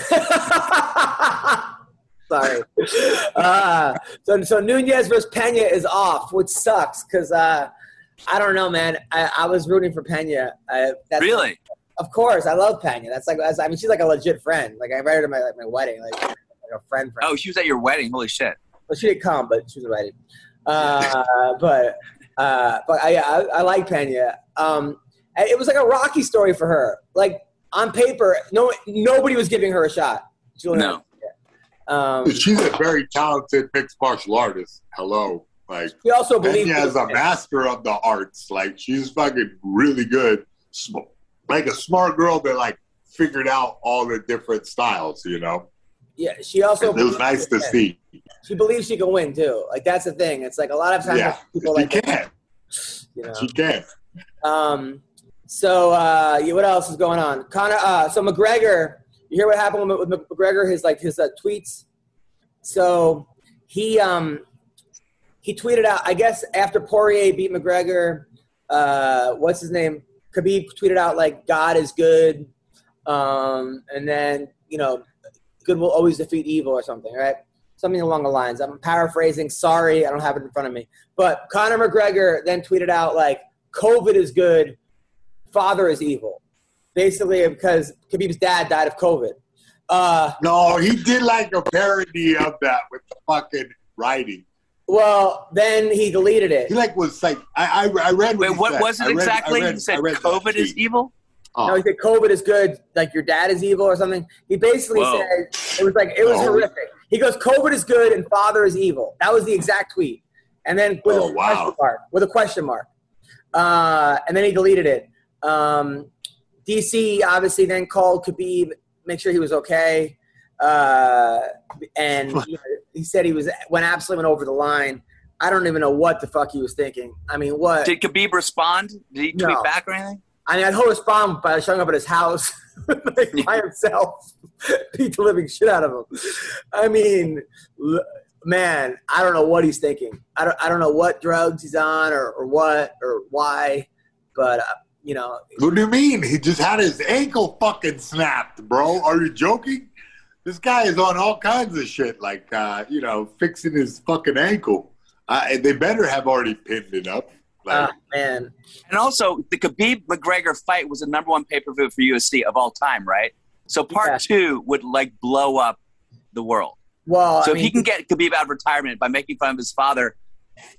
Uh, so so Nunes versus Pena is off, which sucks because uh, I don't know, man. I, I was rooting for Pena. I, that's, Really? Of course, I love Pena. That's like that's, I mean, she's like a legit friend. Like I invited her to my like my wedding, like, like a friend friend. Oh, she was at your wedding. Holy shit. Well, she didn't come, but she was invited. Uh, but uh, but I, I I like Pena. Um, it was like a rocky story for her. Like on paper, no nobody was giving her a shot. Julian. No. Um, She's a very talented mixed martial artist. Hello, like we also believe Pena is a master of the arts. Like she's fucking really good. Like a smart girl that like figured out all the different styles. You know, Yeah, she also it was nice to see. she believes she can win too. Like that's the thing. It's like a lot of times Yeah, people she like can. you know. She can. Um, so uh, yeah, what else is going on? Conor. Uh, so McGregor. You hear what happened with, McGregor? His like his uh, tweets. So he um he tweeted out. I guess after Poirier beat McGregor, uh, what's his name? Khabib tweeted out like God is good, um, and then you know, good will always defeat evil or something, right? Something along the lines. I'm paraphrasing. Sorry, I don't have it in front of me. But Conor McGregor then tweeted out like, "COVID is good, father is evil." Basically, because Khabib's dad died of COVID. Uh, No, he did like a parody of that with the fucking writing. well, then he deleted it. He like was like I I, I read. What Wait, he what said. was it I read- exactly? I read- he said read COVID is evil? Oh. No, he said COVID is good, like your dad is evil or something. He basically Whoa. said it was like it was Oh. horrific. He goes, COVID is good and father is evil. That was the exact tweet. And then with Oh, a wow. question mark. With a question mark. Uh, and then he deleted it. Um, DC obviously then called Khabib, make sure he was okay. Uh, and you know, he said he was went absolutely went over the line. I don't even know what the fuck he was thinking. I mean, what? Did Khabib respond? Did he tweet No. back or anything? I mean, I'd hope respond by showing up at his house like, by himself, beat the living shit out of him. I mean, man, I don't know what he's thinking. I don't, I don't know what drugs he's on or, or what or why, but uh, you know, What do you mean? He just had his ankle fucking snapped, bro. Are you joking? This guy is on all kinds of shit, like uh, you know, fixing his fucking ankle. Uh, they better have already pinned it up. Like, uh, man, And also, the Khabib McGregor fight was the number one pay per view for UFC of all time, right? So part Yeah. two would like blow up the world. well, So I mean, he can get Khabib out of retirement by making fun of his father,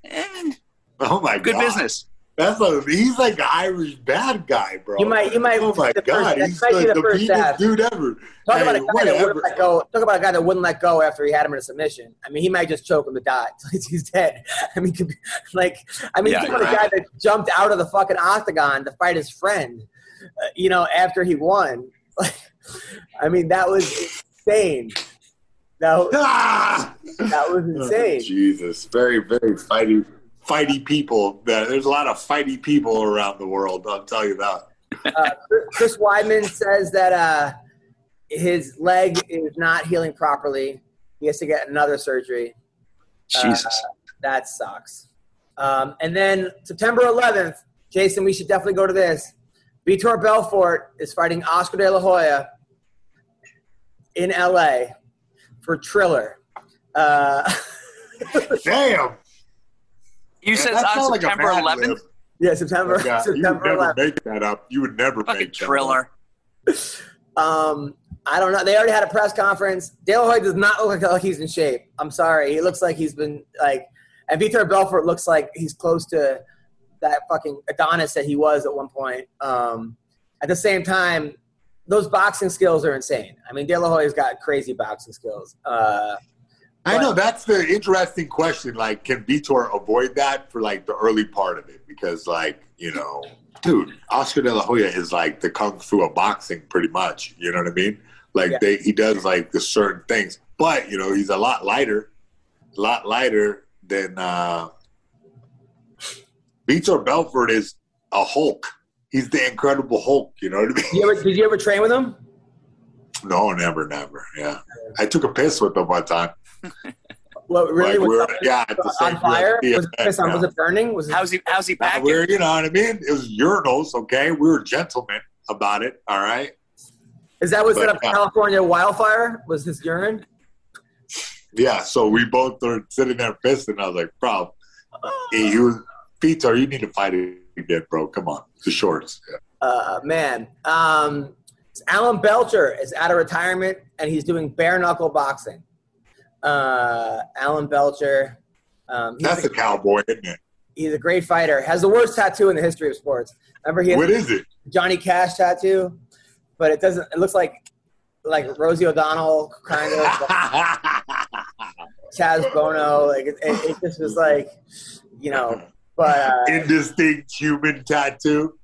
eh, oh my good god, business. That's like he's like an Irish bad guy, bro. You might- you might Oh my be the god, first- he's might like the the first meanest half. dude ever. Talk Hey, about a guy that wouldn't let go. Talk about a guy that wouldn't let go after he had him in a submission. I mean, he might just choke him to die. He's dead. I mean, like, I mean, Yeah, think about a guy that jumped out of the fucking octagon to fight his friend. Uh, you know, after he won. I mean, that was insane. That, was- Ah! that was Oh, insane. Jesus, very, very fighty, fighty people. That there's a lot of fighty people around the world. I'll tell you that. Uh, Chris Weidman says that uh, his leg is not healing properly. He has to get another surgery. Jesus. That sucks. Um, and then September 11th, Jason, we should definitely go to this. Vitor Belfort is fighting Oscar De La Hoya in LA for Triller. Uh, Damn. You said That it's on sounds like a September Mad 11th? Lib. yeah, September, Yeah, you would September never 11th. make that up. You would never Fucking make that Triller. Um, I don't know. They already had a press conference. De La Hoya does not look like, like he's in shape. I'm sorry. He looks like he's been like, and Vitor Belfort looks like he's close to that fucking Adonis that he was at one point. Um, at the same time, those boxing skills are insane. I mean, De La Hoya's got crazy boxing skills. Uh, I know that's the interesting question. Like, can Vitor avoid that for like the early part of it? Because, like, you know, dude, Oscar De La Hoya is like the kung fu of boxing, pretty much. You know what I mean? Like, Yeah. they he does like the certain things, but you know, he's a lot lighter, a lot lighter than uh Vitor Belfort is a Hulk. He's the Incredible Hulk. You know what I mean? you ever, did you ever train with him? No, never, never. Yeah, I took a piss with him one time. What really Like, was we're- it yeah, the on fire? UFC Was it, on- yeah. was it burning? Was it, How's he? How's he packing? we're, you know what I mean? It was urinals, okay? We were gentlemen about it, all right? is that what set but, up yeah. California wildfire? Was his urine? Yeah, so we both were sitting there pissing. I was like, bro, he, he was, Peter, you need to fight it again, bro. Come on, the shorts. Yeah. uh, man. Um, Alan Belcher is out of retirement and he's doing bare knuckle boxing. Uh, Alan Belcher, um, That's a, a cowboy, isn't it? he's a great fighter. Has the worst tattoo in the history of sports. Remember, he What is it? Johnny Cash tattoo, but it doesn't. It looks like like Rosie O'Donnell kind of Chaz Bono. Like it, it, it just was like, you know. But uh, Indistinct human tattoo.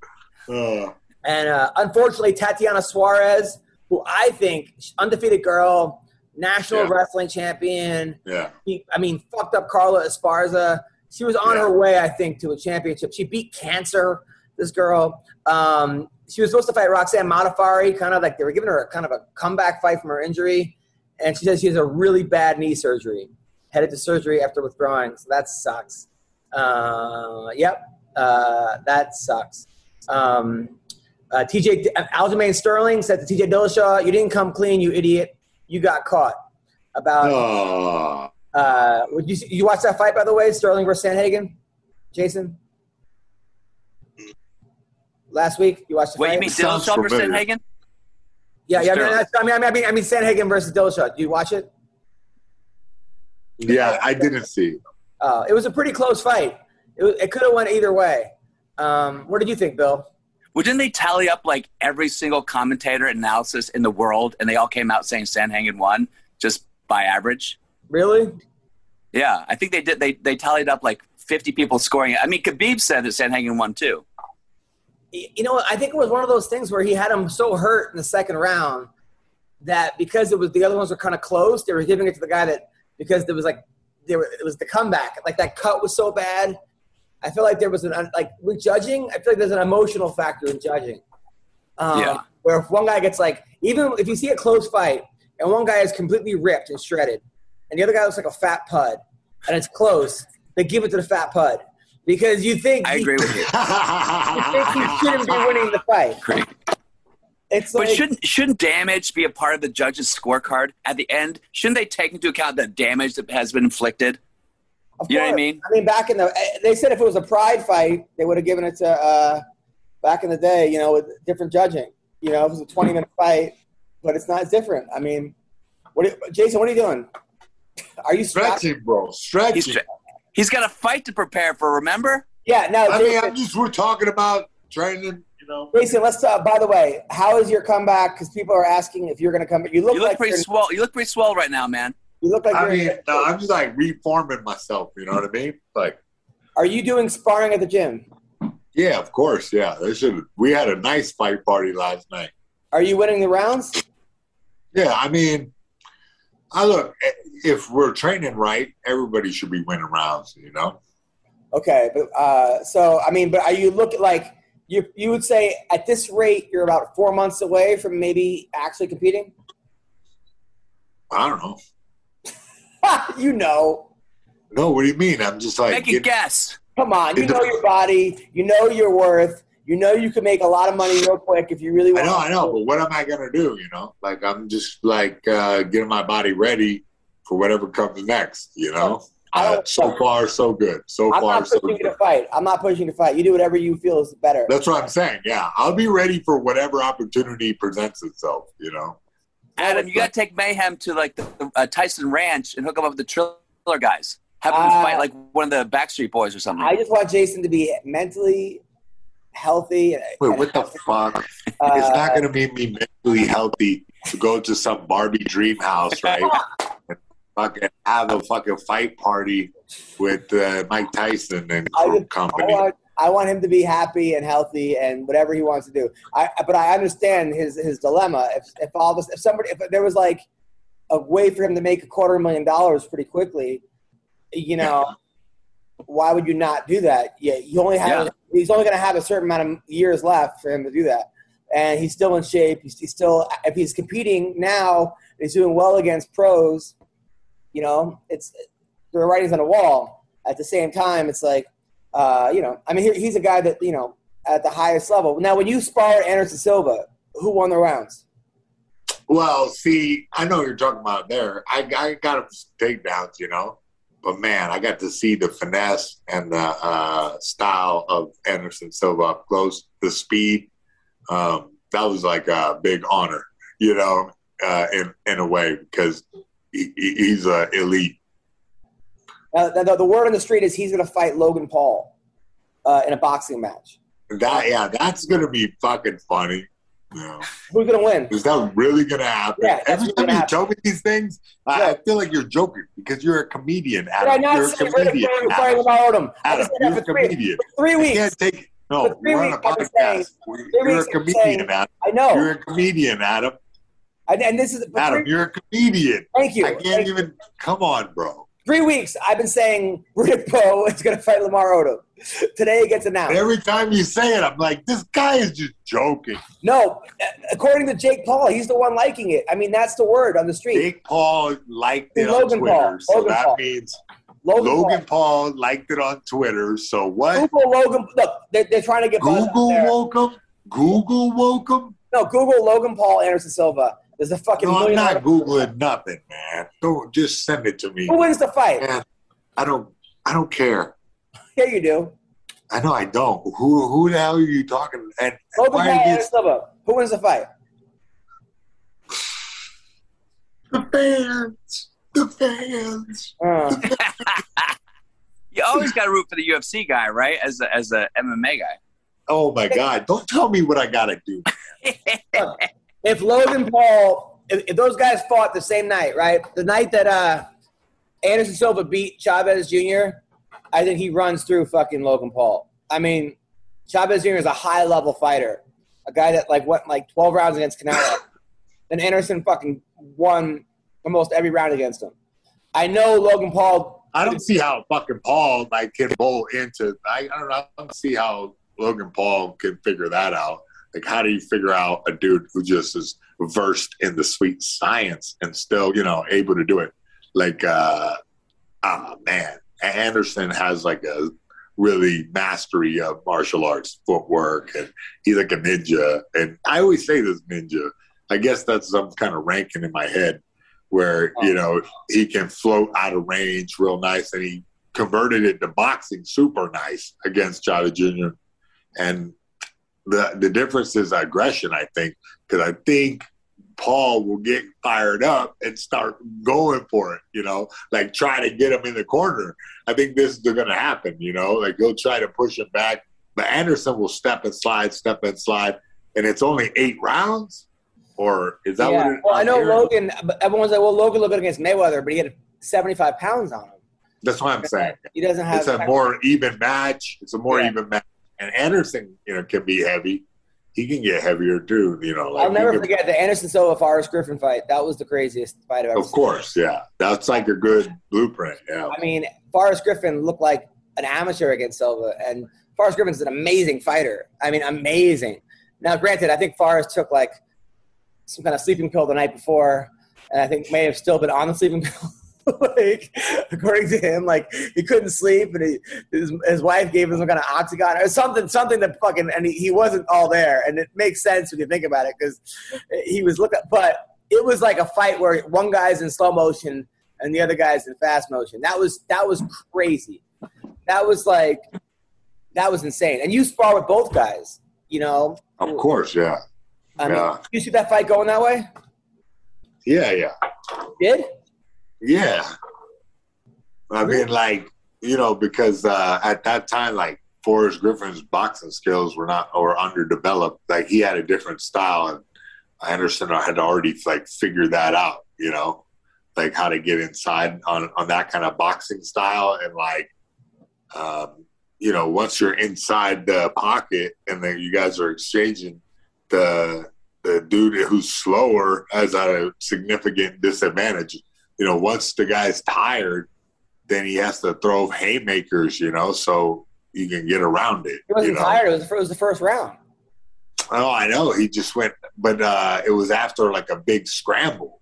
Uh, And uh, unfortunately, Tatiana Suarez, who I think undefeated girl, national Yeah. wrestling champion. yeah. He, I mean, fucked up Carla Esparza. She was on Yeah. her way, I think, to a championship. She beat cancer. This girl. Um, she was supposed to fight Roxanne Modafferi, kind of like they were giving her a kind of a comeback fight from her injury, and she says she has a really bad knee surgery, headed to surgery after withdrawing. So that sucks. Uh, yep, uh, that sucks. Um, uh, TJ Aljamain Sterling said to TJ Dillashaw, "You didn't come clean, you idiot. You got caught." About Oh, uh, would you you watch that fight by the way, Sterling versus Sandhagen, Jason? Last week you watched the Wait, fight. you mean Sounds Dillashaw versus. Sandhagen? yeah, yeah. I mean, that's- I mean, I mean, I mean, Sandhagen versus Dillashaw. Do you watch it? yeah, I didn't see. Uh, it was a pretty close fight. It, it could have went either way. Um, what did you think, Bill? Well, didn't they tally up like every single commentator analysis in the world, and they all came out saying Sandhagen won just by average? Really? Yeah, I think they did. They they tallied up like fifty people scoring. It. I mean, Khabib said that Sandhagen won too. You know. I think it was one of those things where he had him so hurt in the second round that because it was the other ones were kind of close, they were giving it to the guy that because there was like there were, it was the comeback. Like that cut was so bad. I feel like there was an like with judging. I feel like there's an emotional factor in judging. Um, Yeah. Where if one guy gets like even if you see a close fight and one guy is completely ripped and shredded, and the other guy looks like a fat pud, and it's close, they give it to the fat pud because you think I he- agree with you. you think he shouldn't be winning the fight. Agree. It's like, But shouldn't shouldn't damage be a part of the judge's scorecard at the end? Shouldn't they take into account the damage that has been inflicted? Of You know what I mean? I mean, back in the they said if it was a pride fight, they would have given it to uh, back in the day. You know, with different judging. You know, it was a twenty minute fight, but it's not different. I mean, what are, Jason? What are you doing? Are you strapped? Stretching, bro. Stretching. He's tra- he's got a fight to prepare for. Remember? Yeah. No, I mean, I'm just we're talking about training. You know, Jason, let's talk. By the way, how is your comeback? Because people are asking if you're going to come back. You look You look like pretty swell. You look pretty swell right now, man. You look like I mean, no, I'm just like reforming myself. You know what I mean? Like, are you doing sparring at the gym? yeah, of course, yeah. They should. We had a nice fight party last night. Are you winning the rounds? Yeah, I mean, I look. If we're training right, everybody should be winning rounds. You know? Okay, but uh, so I mean, but are you looking like you? You would say at this rate, you're about four months away from maybe actually competing. I don't know. you know, No, what do you mean? I'm just like Make a get- guess. come on, you know your body, you know your worth, you know you can make a lot of money real quick if you really want to I want. know, I know, but what am I gonna do? You know, like I'm just like uh, getting my body ready for whatever comes next. You know, I uh, don't- so far so good. So I'm far not so pushing you to good. fight. I'm not pushing you to fight. You do whatever you feel is better. That's what I'm saying. Yeah, I'll be ready for whatever opportunity presents itself. You know, Adam, you got to take Mayhem to like the, the uh, Tyson Ranch and hook him up with the Triller guys. Have him Uh, fight like one of the Backstreet Boys or something. I just want Jason to be mentally healthy. wait, and what the fuck? Uh, it's not gonna make me mentally healthy to go to some Barbie dream house, right? and fucking have a fucking fight party with uh, Mike Tyson and I crew just- I company. want, I want him to be happy and healthy and whatever he wants to do. I, but I understand his his dilemma. If if all this, if somebody, if there was like a way for him to make a quarter million dollars pretty quickly, you know, why would you not do that? Yeah, you only have Yeah. he's only going to have a certain amount of years left for him to do that, and he's still in shape. He's, he's still if he's competing now, he's doing well against pros. You know, it's the writing's on the wall. At the same time, it's like, uh, you know, I mean, he, he's a guy that you know at the highest level. Now, when you spar Anderson Silva, who won the rounds? Well, see, I know you're talking about there. I, I got him takedowns, you know, but man, I got to see the finesse and the uh, style of Anderson Silva up close, the speed. Um, that was like a big honor, you know, uh, in in a way because he, he- he's a elite. Uh, the, the word on the street is he's going to fight Logan Paul uh, in a boxing match. That yeah, that's gonna be fucking funny. Know. Who's going to win? Is that really gonna happen? Yeah, Every time you happen. tell me these things, I, I feel like you're joking because you're a comedian, Did I Adam. not You're say a comedian. Adam. fight about him? I Adam, said that you're a three, comedian. three weeks. can't take no. For three We're on a weeks, saying- podcast. You're a comedian, saying- Adam. I know. You're a comedian, Adam. and, and this is Adam, three, you're a comedian. thank you. I can't Thank you. even. Come on, bro. Three weeks. I've been saying Riddick Bowe is going to fight Lamar Odom. Today it gets announced. Every time you say it, I'm like, this guy is just joking. No, according to Jake Paul, he's the one liking it. I mean, that's the word on the street. Jake Paul liked it Logan on Paul. So Logan that Paul. means Logan, Logan Paul liked it on Twitter. So what? Google Logan. Look, they're, they're trying to get Google woke him. Google woke him. No, Google Logan Paul Anderson Silva. There's a fucking No, I'm not googling nothing, man. Don't just send it to me. Who wins the fight? Man, I don't. I don't care. Yeah, you do. I know I don't. Who who the hell are you talking? And Logan Paul why are you Anderson Silva. Who wins the fight? the fans? The fans. Uh, you always got to root for the UFC guy, right? As a, as a MMA guy. Oh my God! Don't tell me what I gotta do. If Logan Paul, if, if those guys fought the same night, right? The night that uh, Anderson Silva beat Chavez Jr., I think he runs through fucking Logan Paul. I mean, Chavez Jr. is a high level fighter, a guy that like went like 12 rounds against Canelo. then Anderson fucking won almost every round against him. I know Logan Paul. I don't see how fucking Paul like can bowl into. I, I don't know. I don't see how Logan Paul can figure that out. Like, how do you figure out a dude who just is versed in the sweet science and still, you know, able to do it? like uh ah man, Anderson has like a really mastery of martial arts footwork and he's like a ninja and I always say this ninja. I guess that's some kind of ranking in my head where, you know, he can float out of range real nice and he converted it to boxing super nice against Chavez Jr. And the the difference is aggression, I think, because I think Paul will get fired up and start going for it, you know, like try to get him in the corner. I think this is going to happen, you know, like he'll try to push him back, but Anderson will step and slide, step and slide, and it's only eight rounds. Or is that yeah. what? It, well, I I'm know hearing? Logan. Everyone's like, well, Logan looked good against Mayweather, but he had 75 pounds on him. That's what I'm saying. He doesn't have. It's a more even match. It's a more Yeah. even match. And Anderson, you know, can be heavy. He can get heavier too. You know, like I'll never can- forget the Anderson Silva Forrest Griffin fight. That was the craziest fight I've ever Of seen. course, yeah. That's like a good blueprint. Yeah. I mean, Forrest Griffin looked like an amateur against Silva, and Forrest Griffin's an amazing fighter. I mean, amazing. Now, granted, I think Forrest took like some kind of sleeping pill the night before, and I think may have still been on the sleeping pill. like, according to him, like he couldn't sleep, and he, his, his wife gave him some kind of oxycontin or something, something that fucking, and he, he wasn't all there, and it makes sense when you think about it because he was looking, but it was like a fight where one guy's in slow motion and the other guy's in fast motion. That was that was crazy. That was like that was insane. And you spar with both guys, you know. Of course, yeah. I mean, you see that fight going that way? Yeah, yeah. Did? Yeah. I mean, like, you know, because uh, at that time, like, Forrest Griffin's boxing skills were not or underdeveloped. Like, he had a different style, and Anderson had already, like, figured that out, you know, like how to get inside on, on that kind of boxing style. And, like, um, you know, once you're inside the pocket and then you guys are exchanging, the the dude who's slower has at a significant disadvantage you know, once the guy's tired, then he has to throw haymakers, you know, so you can get around it. He wasn't you know? tired. It was, the it was the first round. Oh, I know. He just went, but uh, it was after like a big scramble.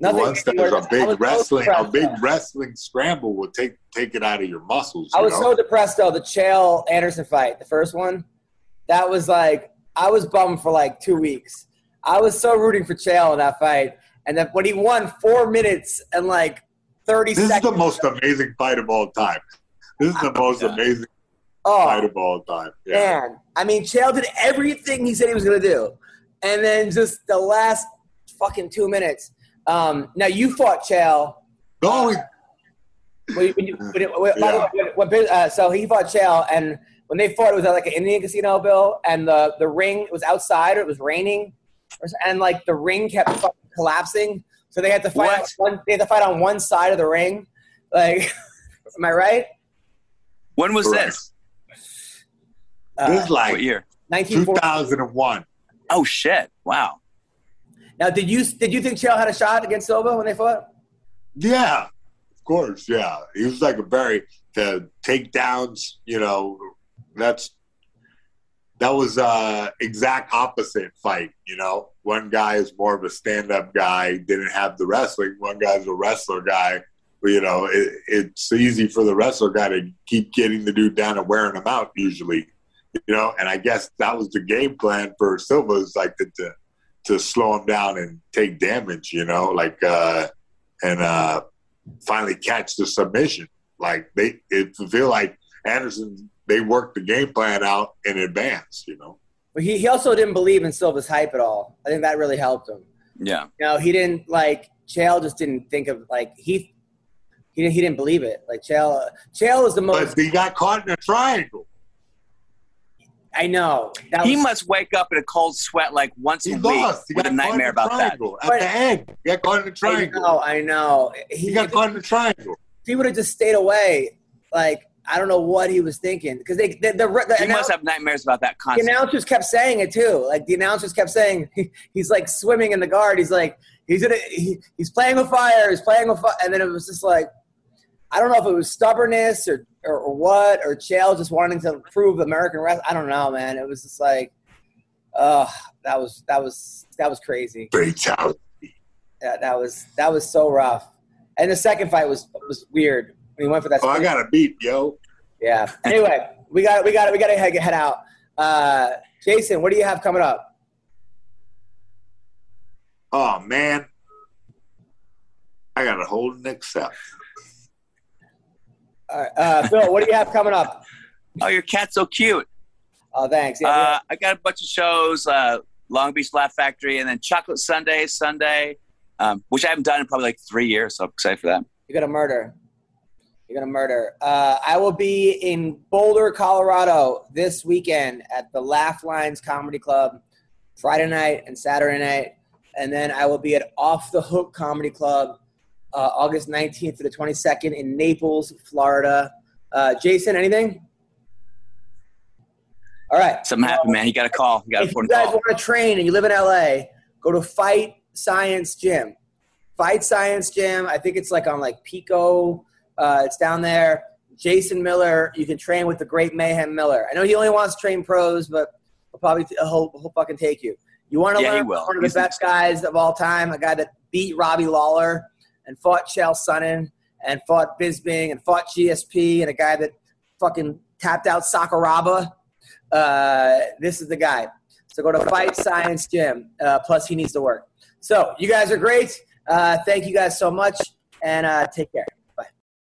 Nothing. Once there's a big so wrestling, a big though. wrestling scramble will take take it out of your muscles. I was know? so depressed though. The Chael Anderson fight, the first one, that was like I was bummed for like two weeks. I was so rooting for Chael in that fight, and then when he won four minutes and like thirty this is the most amazing fight of all time. This is the most amazing oh, fight of all time. Yeah. Man, I mean, Chael did everything he said he was going to do, and then just the last fucking two minutes. Um, now you fought Chael. No, he- When, when you, when, it- when, by way, when, when, uh, so he fought Chael, and when they fought, it was at like an Indian casino, Bill, and the the ring was outside. It was raining, and like the ring kept fucking collapsing. So they had to fight. On one, they had to fight on one side of the ring. Like, am I right? When was Correct. this? Uh, this is like What year? 2001. Oh shit! Wow. Now, did you did you think Chael had a shot against Silva when they fought? Yeah, of course. Yeah, he was like a very the takedowns. You know, that's that was uh exact opposite fight. You know, one guy is more of a stand up guy, didn't have the wrestling. One guy's a wrestler guy. You know, it, it's easy for the wrestler guy to keep getting the dude down and wearing him out usually. You know, and I guess that was the game plan for Silva is like to, to to slow him down and take damage. You know, like. uh and uh, finally catch the submission. Like they, it feel like Anderson, they worked the game plan out in advance. You know, But he, he also didn't believe in Silva's hype at all. I think that really helped him. Yeah. You know, he didn't like Chael. Just didn't think of like he he didn't, he didn't believe it. Like Chael, Chael is the most. but he got caught in a triangle. I know that He was- must wake up in a cold sweat like once He a week lost. He with got a caught in nightmare a about that. triangle at But- the end. He got caught in a I triangle. know. I know. He, He got caught in a triangle. if he would have just stayed away, like I don't know what he was thinking because they the, the, the, He must have nightmares about that the announcers kept saying it too. Like the announcers kept saying he's like swimming in the guard. He's like he's gonna he, he's playing with fire. He's playing with fire. And then it was just like I don't know if it was stubbornness or or, or what or Chael just wanting to prove American wrestling. I don't know, man. It was just like, uh that was that was that was crazy. Fatality. Yeah, that was that was so rough. And the second fight was was weird. When he went for that. Oh, I got a beat, yo. Yeah. Anyway, we got we got we got to head, head out. Uh, Jason, what do you have coming up? Oh man, I got a hold and accept. All right, uh, Phil, what do you have coming up? Oh, your cat's so cute. Oh, thanks. Yeah, Uh, I got a bunch of shows, uh, Long Beach Laugh Factory, and then Chocolate Sundaes Sunday, um, which I haven't done in probably like three years. So I'm excited for that. You're gonna murder. You're gonna murder. Uh, I will be in Boulder, Colorado this weekend at the Laugh Lines Comedy Club, Friday night and Saturday night, and then I will be at Off the Hook Comedy Club, uh, August 19th to the 22nd in Naples, Florida. Uh, Jason, anything? All right. Something happened, man. You got a call. You got a if you guys call. want to train and you live in LA, go to Fight Science Gym. Fight Science Gym. I think it's like on like Pico. Uh, it's down there. Jason Miller. You can train with the great Mayhem Miller. I know he only wants to train pros, but he'll probably he'll, he'll fucking take you. You want to Yeah, learn one of the He's best guys of all time, a guy that beat Robbie Lawler and fought Chael Sonnen and fought Bisping and fought GSP and a guy that fucking tapped out Sakuraba. Uh, this is the guy. So go to Fight Science Gym. Uh, plus, he needs to work. So you guys are great. Uh, thank you guys so much, and uh, take care.